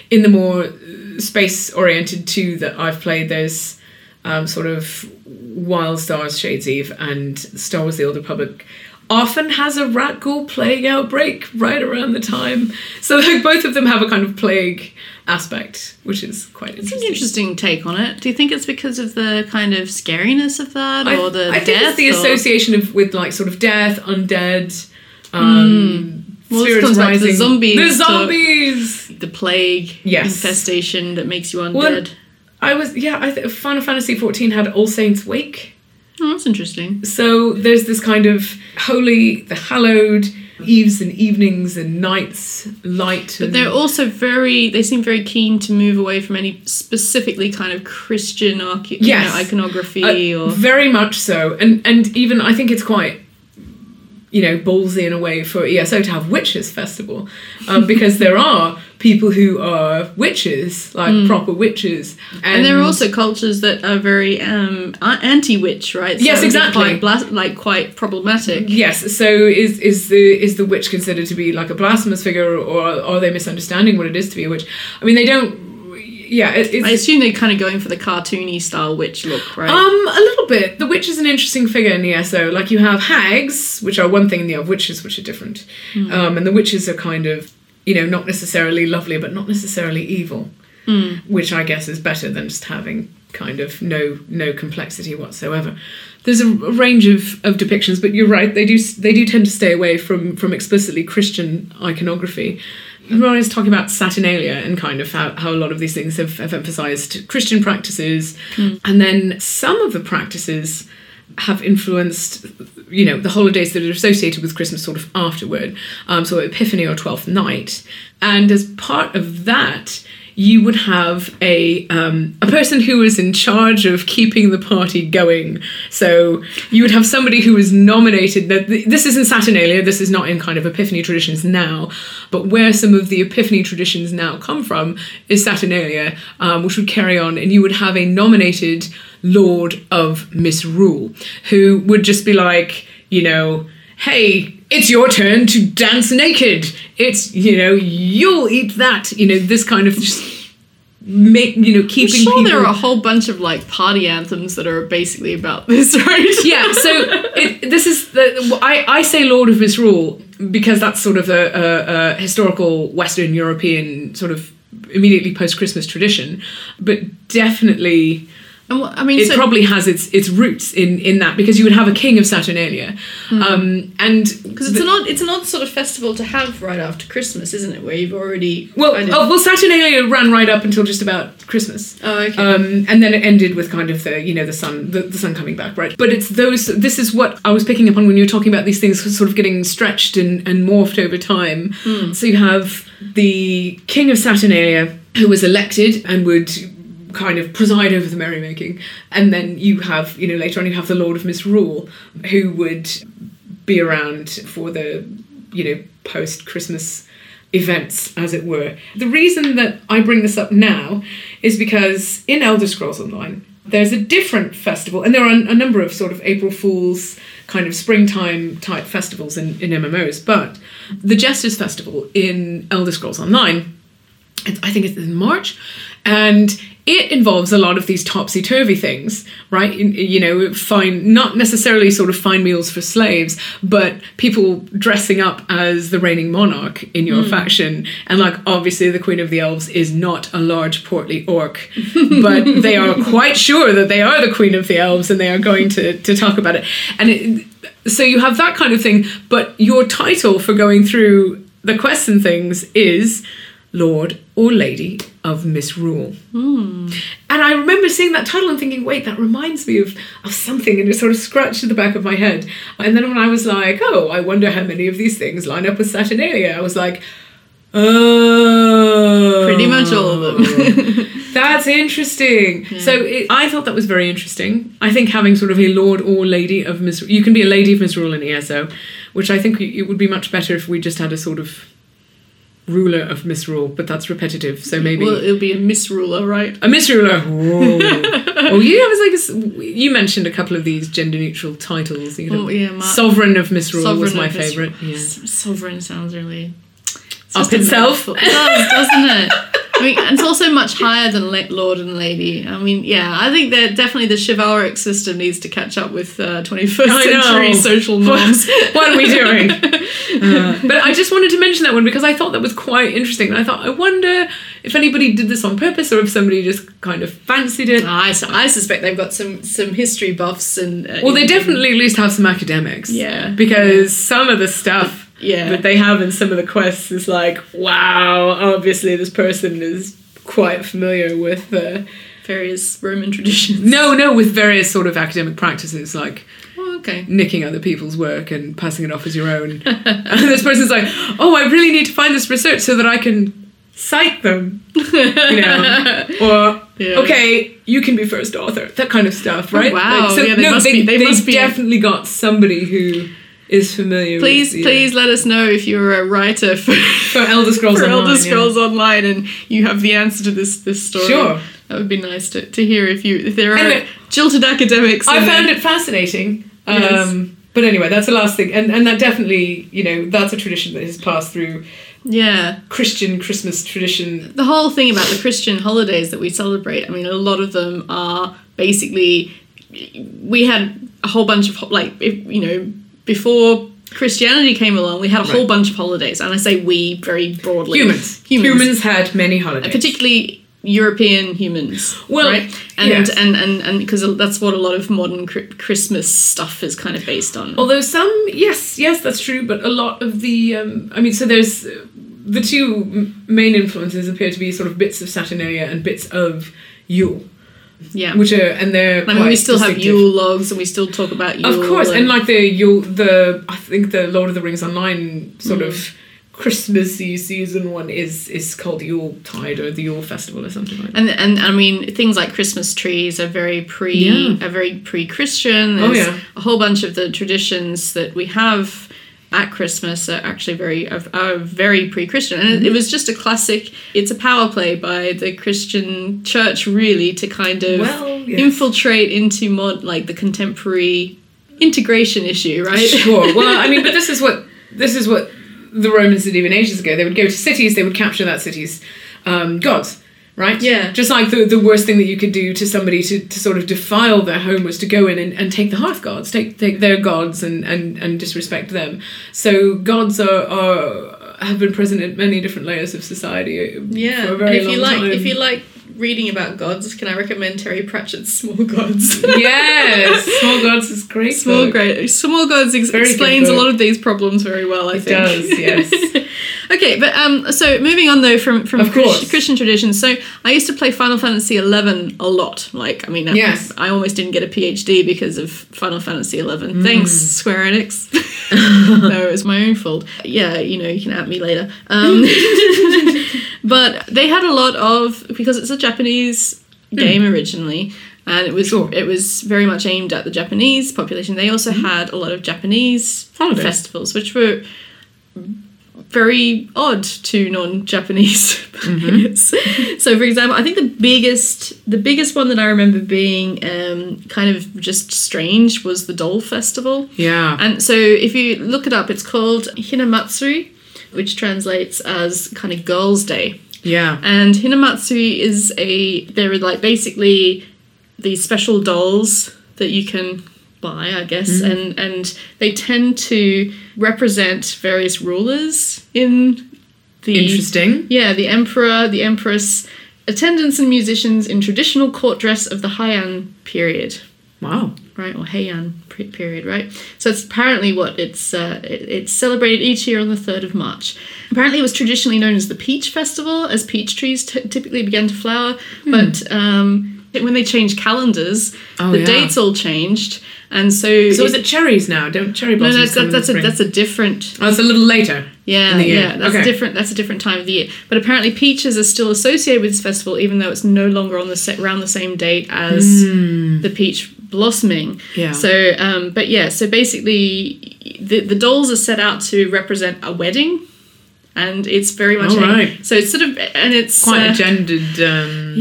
in the more space oriented two that I've played, there's um, sort of Wild Stars, Shades Eve, and Star Wars: The Old Republic. Often has a Rakghoul plague outbreak right around the time, so like both of them have a kind of plague aspect, which is quite It's an interesting. interesting take on it. Do you think it's because of the kind of scariness of that, I, or the I think it's the or- association of with like sort of death, undead, um, Hmm. Well, spirits comes back to the rising. zombies The zombies. the plague Yes. infestation that makes you undead. Well, I was yeah. I th- Final Fantasy fourteen had All Saints Wake. Oh, that's interesting. So there's this kind of holy, the hallowed, eves and evenings and nights, light. But they're also very, they seem very keen to move away from any specifically kind of Christian Yes. know, iconography Uh, or. very much so, and and even I think it's quite. You know, ballsy in a way for ESO to have witches festival, um, because there are people who are witches, like proper witches, Hmm. And there are also cultures that are very um, anti-witch, right? So Yes, it would be exactly. Quite blas- like quite problematic. Yes. So is is the is the witch considered to be like a blasphemous figure, or are they misunderstanding what it is to be a witch? I mean, they don't. Yeah, it, it's I assume they're kind of going for the cartoony style witch look, right? um a little bit. The witch is an interesting figure in the ESO. Like you have hags, which are one thing, and you have witches, which are different. Um, and the witches are kind of you know not necessarily lovely, but not necessarily evil, hmm. which I guess is better than just having kind of no no complexity whatsoever. There's a a range of, of depictions, but you're right. They do they do tend to stay away from from explicitly Christian iconography. Was talking about Saturnalia and kind of how, how a lot of these things have, have emphasized Christian practices, hmm. and then some of the practices have influenced, you know, the holidays that are associated with Christmas sort of afterward. Um, so Epiphany or Twelfth Night, and as part of that, you would have a um, a person who was in charge of keeping the party going. So you would have somebody who was nominated. That this isn't Saturnalia. This is not in kind of Epiphany traditions now, but where some of the Epiphany traditions now come from is Saturnalia, um, which would carry on, and you would have a nominated Lord of Misrule who would just be like, you know, hey it's your turn to dance naked. It's, you know, you'll eat that. You know, this kind of just make, you know, keeping I'm sure people. there are a whole bunch of like party anthems that are basically about this, (laughs) right? yeah, so it, this is the. I, I say Lord of Misrule because that's sort of a, a, a historical Western European sort of immediately post Christmas tradition, but definitely And what, I mean, it so, probably has its its roots in in that because you would have a king of Saturnalia, um, and because it's an odd, it's an odd sort of festival to have right after Christmas, isn't it? Where you've already well, kind of- oh, well, Saturnalia ran right up until just about Christmas. oh, okay. Um, and then it ended with kind of the you know the sun the, the sun coming back right but it's those this is what i was picking up on when you were talking about these things sort of getting stretched and, and morphed over time so you have the king of saturnalia who was elected and would kind of preside over the merrymaking and then you have you know later on you have the lord of misrule who would be around for the you know post christmas events, as it were. The reason that I bring this up now is because in Elder Scrolls Online, there's a different festival, and there are a number of sort of April Fools kind of springtime type festivals in, in MMOs, but the Jesters Festival in Elder Scrolls Online, I think it's in March, and it involves a lot of these topsy turvy things, right? You know, fine, not necessarily sort of fine meals for slaves, but people dressing up as the reigning monarch in your hmm. faction. And like, obviously, the Queen of the Elves is not a large, portly orc, (laughs) but they are quite sure that they are the Queen of the Elves and they are going to, to talk about it. And it, so you have that kind of thing, but your title for going through the quests and things is Lord or Lady of Misrule. Hmm. And I remember seeing that title and thinking, wait, that reminds me of, of something, and it sort of scratched at the back of my head. And then when I was like, oh, I wonder how many of these things line up with Saturnalia, I was like, oh. Pretty much all of them. (laughs) That's interesting. So it, I thought that was very interesting. I think having sort of a lord or lady of Misrule, you can be a lady of Misrule in ESO, which I think it would be much better if we just had a sort of ruler of Misrule, but that's repetitive. So maybe well, it'll be a misruler, right? a misruler. (laughs) Whoa. oh, yeah, I was like, a s- you mentioned a couple of these gender neutral titles. You know, Oh, yeah, Ma- Sovereign of Misrule was my favorite. Yeah. S- Sovereign sounds really it's Up itself. It does, doesn't it? (laughs) I mean, it's also much higher than Lord and Lady. I mean, yeah, I think that definitely the chivalric system needs to catch up with uh, 21st I know. century social norms. what are we doing? (laughs) Uh, but I just wanted to mention that one because I thought that was quite interesting. And I thought, I wonder if anybody did this on purpose or if somebody just kind of fancied it. I, I suspect they've got some some history buffs and uh, Well, they in- definitely at least have some academics. Yeah. Because some of the stuff Yeah. that they have in some of the quests is like, wow, obviously this person is quite familiar with. Uh, various Roman traditions. no, no, with various sort of academic practices like Oh, okay. nicking other people's work and passing it off as your own. (laughs) and this person's like, oh, I really need to find this research so that I can cite them. You know, (laughs) or Yeah. okay, you can be first author. That kind of stuff, right? wow. Yeah, they must they, be- they they've must be- definitely got somebody who is familiar. Please, with uh, please let us know if you're a writer for, for Elder (laughs) Scrolls for Online. Elder yeah. Scrolls Online and you have the answer to this this story. Sure. That would be nice to, to hear if you if there are Anyway, jilted academics. I found it fascinating. Um, Yes. But anyway, that's the last thing, and and that definitely, you know, that's a tradition that has passed through Yeah. Christian Christmas tradition. The whole thing about the Christian holidays that we celebrate, I mean, a lot of them are basically. We had a whole bunch of, like, if, you know, before Christianity came along, we had a whole bunch of holidays. And I say we very broadly. Humans. Humans. Humans had many holidays. particularly European humans, Well, right? And yes. and and and because that's what a lot of modern Christmas stuff is kind of based on. Although some, yes, yes, that's true, but a lot of the, um, I mean, so there's the two main influences appear to be sort of bits of Saturnalia and bits of Yule, yeah, which are, and they're. I mean, we still have. Yule logs, and we still talk about Yule. Of course, and like the Yule, the I think the Lord of the Rings online sort Mm. of Christmassy season one is is called Yule Tide or the Yule Festival or something like that. And and I mean things like Christmas trees are very pre Yeah. are very pre-Christian. Oh, yeah. a whole bunch of the traditions that we have at Christmas are actually very are, very pre-Christian, and it, Mm-hmm. it was just a classic. It's a power play by the Christian Church, really, to kind of Well, yes. infiltrate into mod like the contemporary integration issue, right? Sure. (laughs) Well, I mean, but this is what this is what the Romans did even ages ago. They would go to cities, they would capture that city's um, gods, right? Yeah. Just like the, the worst thing that you could do to somebody to, to sort of defile their home was to go in and, and take the hearth gods, take take their gods and, and, and disrespect them. So gods are, are have been present in many different layers of society. Yeah, For a and very if you like, time. if you like reading about gods, can I recommend Terry Pratchett's Small Gods? (laughs) yes, small gods is great. Small book. great Small Gods ex- explains a lot of these problems very well. I It think does, yes. (laughs) okay, but um, so moving on though from from Christian traditions. So I used to play Final Fantasy eleven a lot. Like I mean, I, Yes. I almost didn't get a PhD because of Final Fantasy eleven. Mm. Thanks Square Enix. (laughs) (laughs) no, it was my own fault. Yeah, you know, you can at me later. Um, (laughs) but they had a lot of because it's a Japanese game originally. And it was. Sure. it was very much aimed at the Japanese population. They also Hmm. had a lot of Japanese Holidays. festivals, which were very odd to non-Japanese (laughs) Mm-hmm. so, for example, I think the biggest the biggest one that I remember being um, kind of just strange was the Doll Festival. Yeah. And so, if you look it up, it's called Hinamatsuri, which translates as kind of Girls' Day. yeah. And Hinamatsuri is a they're like basically these special dolls that you can buy, I guess, Mm-hmm. and and they tend to represent various rulers in the Interesting. yeah, the emperor, the empress, attendants and musicians in traditional court dress of the Heian period Wow. right or Heian period right so it's apparently what it's uh, it, it's celebrated each year on the 3rd of March apparently it was traditionally known as the peach festival as peach trees t- typically began to flower but um, when they changed calendars Oh, the yeah. dates all changed and so, So is it cherries now? Don't cherry no, blossoms that's, come in that's, a, that's a different Oh, it's a little later. yeah, in the year. yeah, that's Okay. a different. That's a different time of the year. But apparently, peaches are still associated with this festival, even though it's no longer on the set around the same date as the peach blossoming. Yeah. So, um, but yeah, so basically, the the dolls are set out to represent a wedding, and it's very much a- right. so it's sort of and it's Quite uh, a gendered. Um,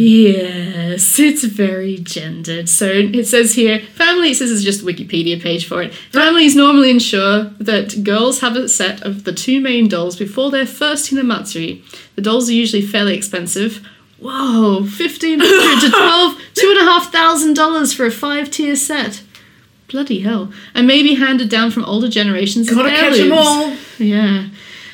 Yes, (laughs) it's very gendered. So it says here, families, this is just a Wikipedia page for it. Families normally ensure that girls have a set of the two main dolls before their first Hinamatsuri. The dolls are usually fairly expensive. Whoa, fifteen hundred to twelve, (laughs) two and a half thousand dollars for a five tier set. Bloody hell. And maybe handed down from older generations. Gotta catch 'em heirlooms. all. Yeah.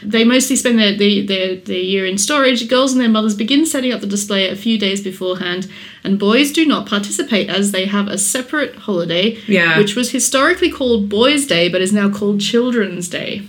They mostly spend their, their, their, their year in storage. Girls and their mothers begin setting up the display a few days beforehand, and boys do not participate as they have a separate holiday, Yeah. which was historically called Boys' Day but is now called Children's Day.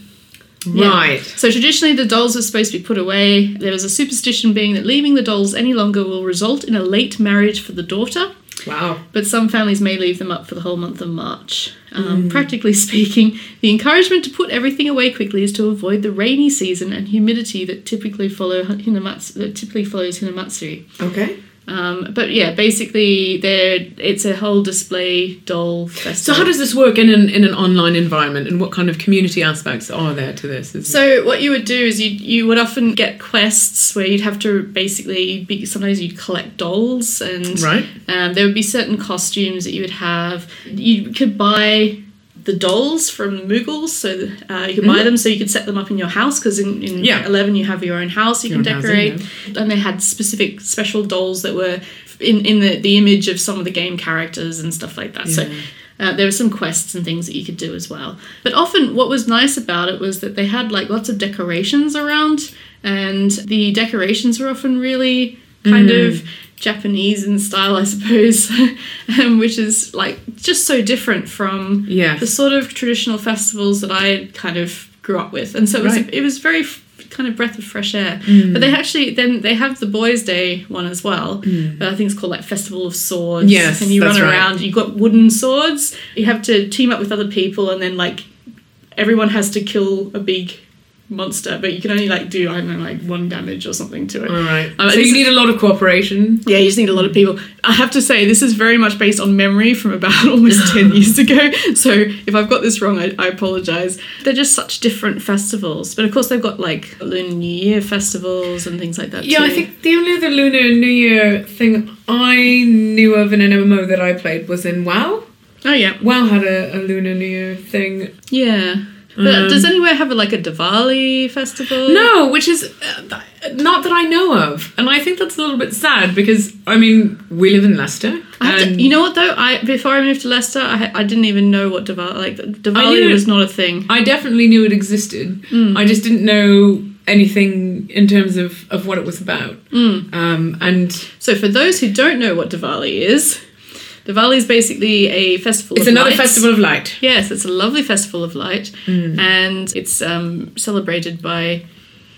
Yeah. Right. So traditionally, the dolls were supposed to be put away. There was a superstition being that leaving the dolls any longer will result in a late marriage for the daughter Wow. but some families may leave them up for the whole month of March. Um, Practically (laughs) speaking, the encouragement to put everything away quickly is to avoid the rainy season and humidity that typically follow Hinamatsu, that typically follows Hinamatsuri. Okay. Um, but yeah, basically, there it's a whole display doll festival. So how does this work in an in an online environment, and what kind of community aspects are there to this? Is So what you would do is you you would often get quests where you'd have to basically be sometimes you'd collect dolls and Right. um, there would be certain costumes that you would have. You could buy the dolls from the Moogles, so uh, you could buy them so you can set them up in your house because in, in Mm-hmm. Yeah. eleven you have your own house you Your can own housing, decorate, and they had specific special dolls that were in in the the image of some of the game characters and stuff like that. So. Uh, there were some quests and things that you could do as well. But often, what was nice about it was that they had like lots of decorations around, and the decorations were often really kind Mm. of Japanese in style, I suppose, (laughs) um, which is like just so different from Yes. the sort of traditional festivals that I kind of grew up with. And so it was Right. it was very f- kind of breath of fresh air. Mm. But they actually then they have the Boys' Day one as well. But I think it's called like Festival of Swords. Mm. Yes, and you run right. around. You've got wooden swords. You have to team up with other people, and then like everyone has to kill a big monster, but you can only like do I don't know like one damage or something to it. All right. Uh, so you need a lot of cooperation. Yeah, you just need a lot of people. I have to say, this is very much based on memory from about (laughs) almost (laughs) 10 years ago. So if I've got this wrong, I, I apologise. They're just such different festivals. But of course, they've got like Lunar New Year festivals and things like that. Yeah, too. I think the only other Lunar New Year thing I knew of in an MMO that I played was in WoW. Oh, yeah. WoW had a, a Lunar New Year thing. Yeah. But Um, does anywhere have a, like a Diwali festival? No, which is uh, not that I know of, and I think that's a little bit sad because I mean we live in Leicester. I to, you know what though? I before I moved to Leicester, I, I didn't even know what Diwali like. Diwali it- was not a thing. I definitely knew it existed. Mm. I just didn't know anything in terms of, of what it was about. Mm. Um, and So for those who don't know what Diwali is, Diwali is basically a festival. it's another lights. festival of light. Yes, it's a lovely festival of light, Mm. and it's um, celebrated by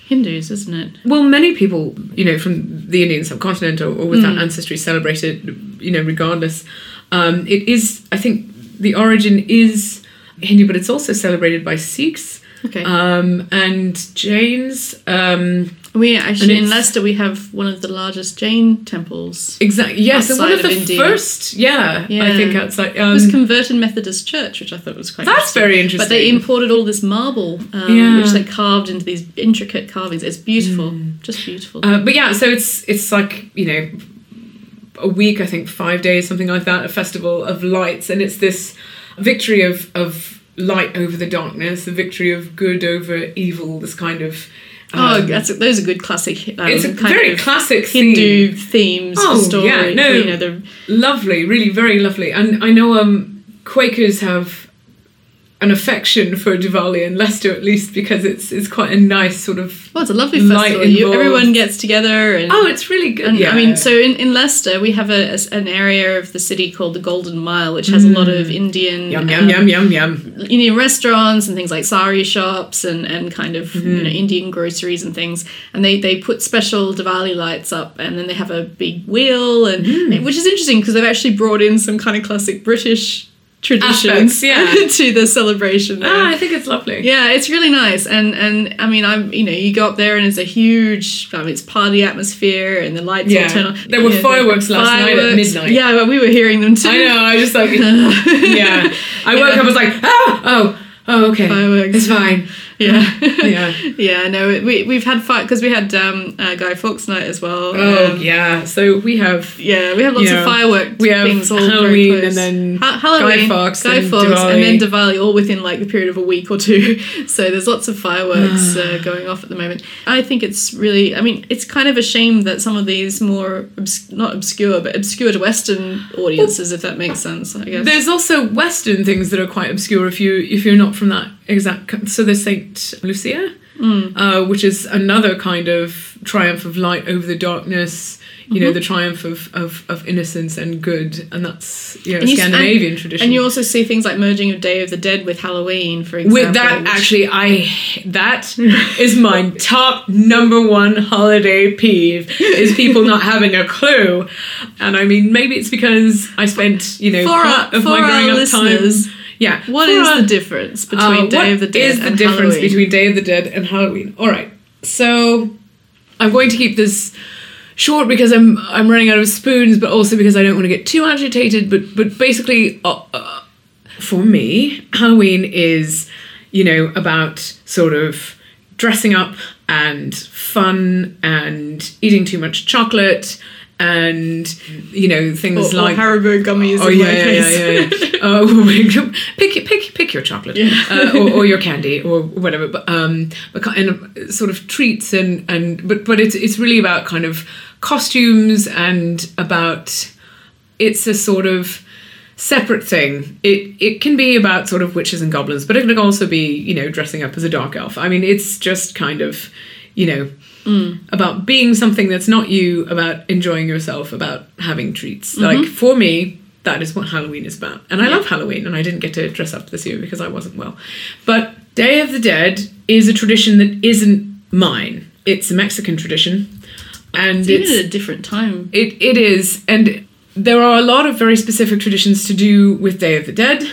Hindus, isn't it? Well, many people, you know, from the Indian subcontinent or, or with Mm. that ancestry celebrate it, you know, regardless. Um, it is, I think, the origin is Hindu, but it's also celebrated by Sikhs Okay. um, and Jains. Um, we actually in Leicester we have one of the largest Jain temples. exactly. Yes, and one of the India. first. Yeah, I Yeah. think outside. It was Um, converted Methodist church, which I thought was quite. that's interesting. very But they imported all this marble, um, Yeah. which they carved into these intricate carvings. It's beautiful, just beautiful. Uh, but yeah, so it's it's like you know a week, I think five days, something like that, a festival of lights, and it's this victory of of light over the darkness, the victory of good over evil. This kind of oh, um, that's those are good classic. Um, it's a very classic Hindu theme. themes Oh, story. yeah, no. you know, lovely, really very lovely. And I know um Quakers have an affection for Diwali in Leicester at least because it's it's quite a nice sort of well, it's a lovely festival. You, everyone gets together and. oh, it's really good. And, yeah, I mean, so in, in Leicester, we have a, a- an area of the city called the Golden Mile, which has a lot of Indian Mm. yum um, yum yum yum yum. Indian restaurants and things like sari shops and, and kind of Mm-hmm. you know Indian groceries and things. And they, they put special Diwali lights up and then they have a big wheel and Mm. which is interesting because they've actually brought in some kind of classic British traditions Aspects, yeah. (laughs) to the celebration. there. Ah, I think it's lovely. Yeah, it's really nice, and and I mean, I'm you know, you go up there and it's a huge, I mean, it's party atmosphere, and the lights Yeah. all turn on. There were the fireworks last night at midnight. Yeah, but we were hearing them too. I know. I just like (laughs) yeah. I woke Yeah. up. I was like, oh, oh, oh, okay, Fireworks. it's fine. (laughs) Yeah, Yeah. (laughs) yeah. No, we we've had fun because we had um, uh, Guy Fawkes night as well. Oh um, yeah. So we have Yeah, we have lots Yeah. of fireworks. We have things all very Halloween and then Ha- Halloween, Guy Fawkes Guy and Fawkes, Diwali. and then Diwali, all within like the period of a week or two. (laughs) So there's lots of fireworks uh, going off at the moment. I think it's really, I mean, it's kind of a shame that some of these more obs- not obscure, but obscure to Western audiences, if that makes sense. I guess. There's also Western things that are quite obscure if you if you're not from that exact. co- So there's Saint Lucia, Mm. uh, which is another kind of triumph of light over the darkness. You Mm-hmm. know, the triumph of, of, of innocence and good, and that's you know And you s- and- Scandinavian tradition. And you also see things like merging of Day of the Dead with Halloween, for example. With that, which- actually, I that (laughs) is my top number one holiday peeve is people not having a clue, and I mean maybe it's because I spent you know For our- part of for my growing our up time. Yeah, What is our- the difference between uh, Day of the Dead is the and difference Halloween? between Day of the Dead and Halloween? All right, so I'm going to keep this short because I'm I'm running out of spoons, but also because I don't want to get too agitated. But but basically, uh, uh, for me, Halloween is you know about sort of dressing up and fun and eating too much chocolate and you know things or, like or Haribo gummies Oh yeah, yeah, yeah, yeah, yeah. (laughs) Oh, (laughs) pick pick pick your chocolate, Yeah. uh, or, or your candy, or whatever. But um, but kind sort of treats and and but but it's it's really about kind of costumes and about it's a sort of separate thing. It it can be about sort of witches and goblins, but it can also be you know dressing up as a dark elf. I mean, it's just kind of you know about being something that's not you, about enjoying yourself, about having treats. Like for me, that is what Halloween is about. And I love Halloween, and I didn't get to dress up this year because I wasn't well. But Day of the Dead is a tradition that isn't mine. It's a Mexican tradition, and It's at a different time. it it is, and there are a lot of very specific traditions to do with Day of the Dead.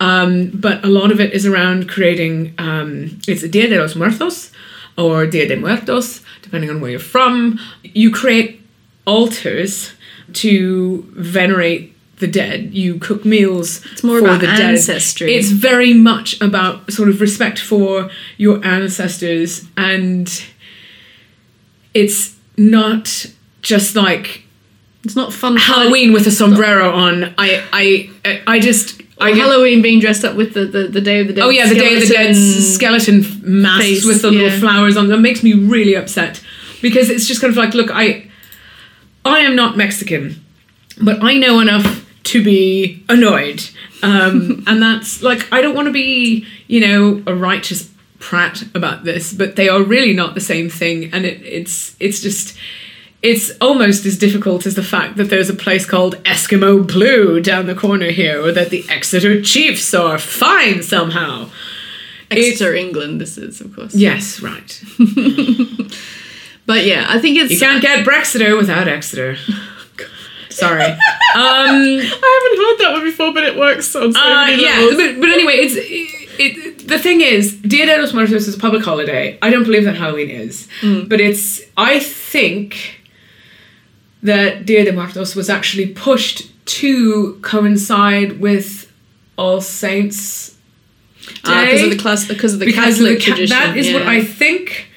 Um, but a lot of it is around creating. Um, it's Dia de los Muertos or Dia de Muertos, depending on where you're from. You create altars to venerate the dead. You cook meals. It's more for about the dead. ancestry. It's very much about sort of respect for your ancestors, and it's not just like It's not fun. Halloween with a sombrero on. I I I just Get- Halloween being dressed up with the, the, the Day of the Dead. Oh yeah, the Day of the Dead skeleton. masks face, with the yeah. little flowers on them makes me really upset because it's just kind of like, look, I I am not Mexican, but I know enough to be annoyed, um, (laughs) and that's like I don't want to be, you know, a righteous prat about this, but they are really not the same thing, and it, it's it's just. It's almost as difficult as the fact that there's a place called Eskimo Blue down the corner here, or that the Exeter Chiefs are fine somehow. Exeter, England. This is, of course. Yes, right. (laughs) But yeah, I think it's. You can't get Brexiter without Exeter. (laughs) Sorry. Um, I haven't heard that one before, but it works on so uh, many yeah, levels. but, but anyway, it's it, it, the thing is, Dia de los Muertos is a public holiday. I don't believe that Halloween is, but it's. I think that Dia de Muertos was actually pushed to coincide with All Saints Ah, because of Day. the class, because of the because of Catholic the ca- tradition. that is what. I think.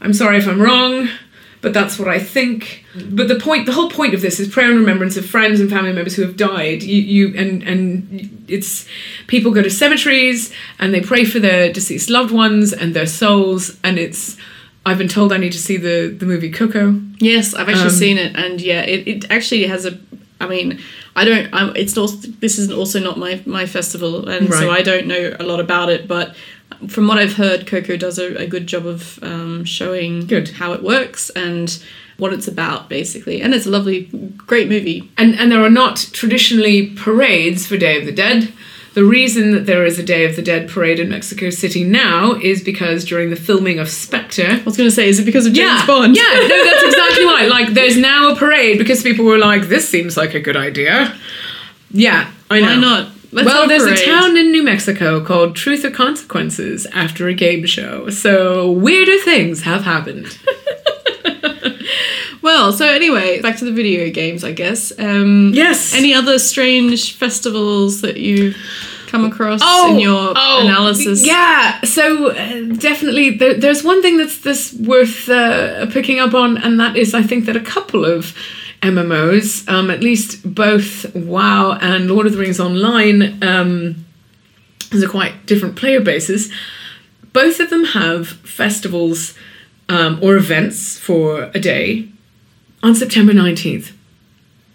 I'm sorry if I'm wrong, but that's what I think. But the point, the whole point of this is prayer and remembrance of friends and family members who have died. You, you and and it's people go to cemeteries and they pray for their deceased loved ones and their souls. And it's I've been told I need to see the the movie Coco. Yes, I've actually Um, seen it, and yeah, it, it actually has a. I mean, I don't. I'm, it's also this is also not my my festival, and so I don't know a lot about it. But from what I've heard, Coco does a, a good job of um, showing Good. how it works and what it's about, basically. And it's a lovely, great movie. And and there are not traditionally parades for Day of the Dead. The reason that there is a Day of the Dead parade in Mexico City now is because during the filming of Spectre, I was going to say, is it because of James yeah, Bond? Yeah, no, that's (laughs) exactly why. Like, there's now a parade because people were like, "This seems like a good idea." Yeah, I know. Why not? Let's well, there's parade. a town in New Mexico called Truth or Consequences after a game show, so weirder things have happened. (laughs) Well, so anyway, back to the video games, I guess. Um, Yes. Any other strange festivals that you come across in your analysis? Oh, Yeah, so uh, definitely there, there's one thing that's that's worth uh, picking up on, and that is I think that a couple of MMOs, um, at least both WoW and Lord of the Rings Online, um, are quite different player bases. Both of them have festivals um, or events for a day on September 19th.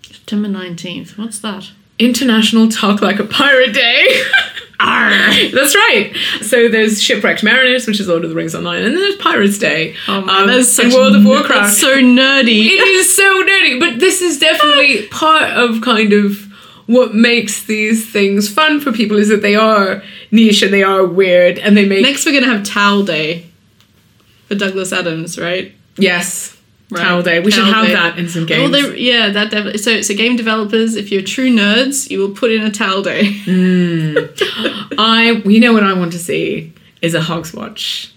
September 19th. What's that? International Talk Like a Pirate Day. (laughs) That's right. So there's Shipwrecked Mariners, which is Lord of the Rings Online, and then there's Pirates Day. Oh man, um, that's in World of Warcraft. That's so nerdy. it is so nerdy, but this is definitely (laughs) part of kind of what makes these things fun for people is that they are niche and they are weird and they make Next, we're gonna have Towel Day for Douglas Adams, right? yes Right. Towel Day. We should have that in some Well, games. they, yeah, that dev- so so game developers, if you're true nerds, you will put in a Towel Day. (laughs) I, you know what I want to see is a Hogswatch.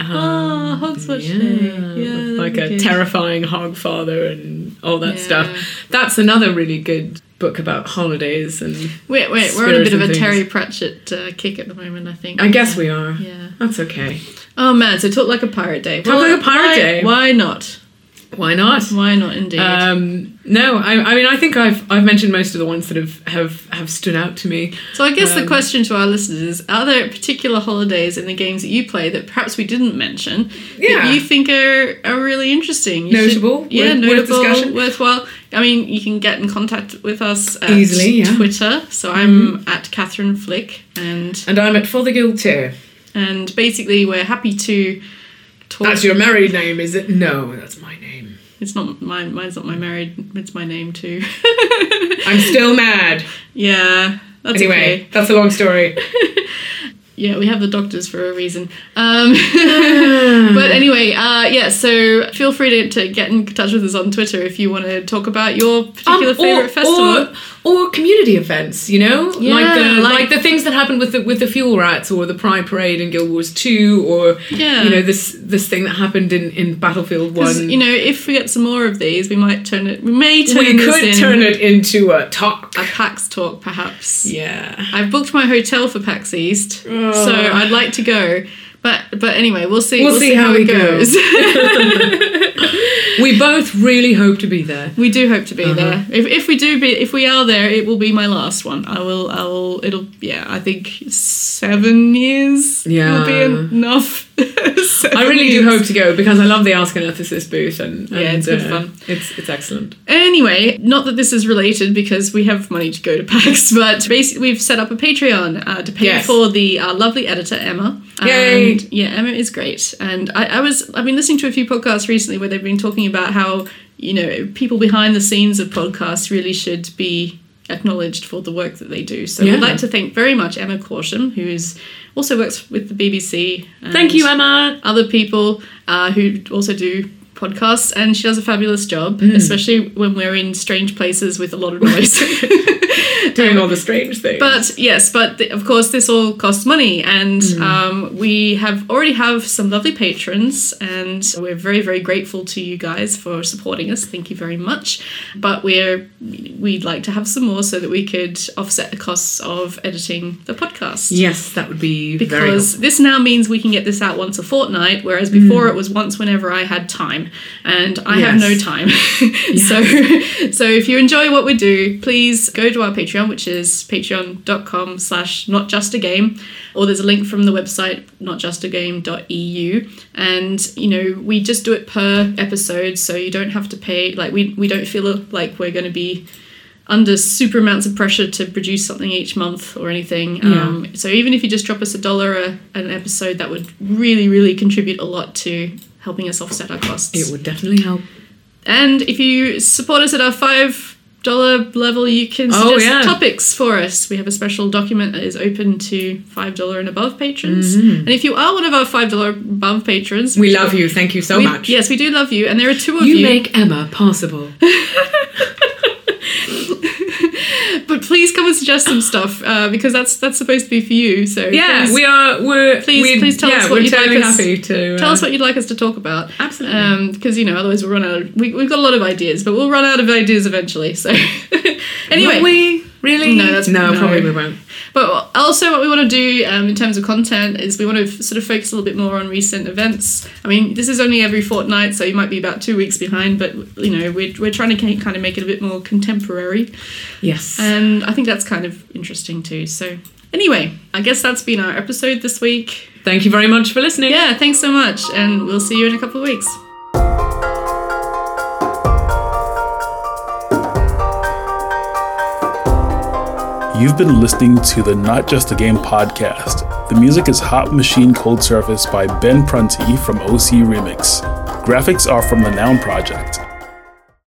Ah, Hogswatch Day. Yeah, that'd like a good. terrifying Hogfather and all that Yeah. stuff. That's another really good book about holidays and Wait, wait, we're on a bit of a things. Terry Pratchett uh, kick at the moment, I think. I guess we are. Yeah. That's okay. Oh man, so talk like a pirate day. Talk like a pirate why- day. Why not? Why not? Why not? Indeed. Um, no, I, I mean I think I've I've mentioned most of the ones that have have, have stood out to me. so I guess the um, question to our listeners is: Are there particular holidays in the games that you play that perhaps we didn't mention Yeah. that you think are, are really interesting? You Notable? yeah, Worth- worth notable, discussion? worthwhile. I mean, you can get in contact with us Easily, yeah. Mm-hmm. Twitter. So I'm at Catherine Flick, and And I'm at Fothergill too. and basically we're happy to talk. That's your married name, is it? No, that's my. It's not mine. Mine's not my married. It's my name too. (laughs) I'm still mad. yeah. That's Anyway, okay. that's a long story. (laughs) Yeah, we have the doctors for a reason. Um, (laughs) yeah, so feel free to, to get in touch with us on Twitter if you want to talk about your particular Um, favorite or, festival. Or, or community events, you know, like Yeah, the like- like, the things that happened with the with the fuel rats or the Pride Parade in Guild Wars Two, or Yeah. you know this this thing that happened in in Battlefield One. you know, if we get some more of these, we might turn it. We may turn we could in turn it into a talk. a PAX talk, perhaps. Yeah. I've booked my hotel for PAX East, Oh. so I'd like to go. But but anyway, we'll see. We'll see how it we goes. (laughs) We both really hope to be there. we do hope to be Uh-huh. there. If, if we do be, if we are there, it will be my last one. I will. I will. It'll. Yeah, I think seven years. Yeah. will be enough. (laughs) I really do hope to go because I love the Ask an Ethicist booth and, Yeah, it's good uh, fun. It's it's excellent. Anyway, not that this is related because we have money to go to PAX, (laughs) but basically we've set up a Patreon uh, to pay Yes. for the uh, lovely editor Emma. Yay. And yeah, Emma is great. And I, I was I've been listening to a few podcasts recently where they've been talking about how you know people behind the scenes of podcasts really should be acknowledged for the work that they do. So Yeah. we'd like to thank very much Emma Corsham, who's also works with the BBC. Thank you, Emma. other people uh, who also do podcasts, and she does a fabulous job, Mm. especially when we're in strange places with a lot of noise. (laughs) Doing all the strange things. But yes, but th- of course, this all costs money, and um, we have already have some lovely patrons, and we're very very grateful to you guys for supporting us. Thank you very much. But we're we'd like to have some more so that we could offset the costs of editing the podcast. yes, that would be very. Because this now means we can get this out once a fortnight, whereas before it was once whenever I had time, and I have no Yes. time. (laughs) so, (laughs) so if you enjoy what we do, please go to our Patreon, which is patreon.com slash not just a game, or there's a link from the website notjustagame.eu, and you know we just do it per episode, so you don't have to pay. Like we we don't feel like we're going to be under super amounts of pressure to produce something each month or anything. Um, so even if you just drop us a dollar an episode, that would really, really contribute a lot to helping us offset our costs. it would definitely help. And if you support us at our five dollar level, you can Oh, suggest yeah. topics for us. We have a special document that is open to five dollar and above patrons. And if you are one of our five dollar above patrons, Mm-hmm. We love you. Thank you so we- much. Yes, we do love you, and there are two of You you. make Emma possible. (laughs) please come and suggest some stuff uh, because that's that's supposed to be for you. So Yeah, please- we are. We're Please- we'd- please tell yeah, us what you'd like totally us- happy to Tell uh, us what you'd like us to talk about. Absolutely. Because, you know, otherwise we'll run out of... We, we've got a lot of ideas, but we'll run out of ideas eventually. So, (laughs) anyway. We really? No, that's- no, no. probably we won't. But also, what we want to do um, in terms of content is we want to f- sort of focus a little bit more on recent events. I mean, this is only every fortnight, so you might be about two weeks behind, but, you know, we're, we're trying to ki- kind of make it a bit more contemporary. Yes. And I think that's kind of interesting too. So, anyway, I guess that's been our episode this week. Thank you very much for listening. Yeah, thanks so much, and we'll see you in a couple of weeks. You've been listening to the Not Just a Game podcast. The music is Hot Machine Cold Surface by Ben Prunty from OC Remix. Graphics are from the Noun Project.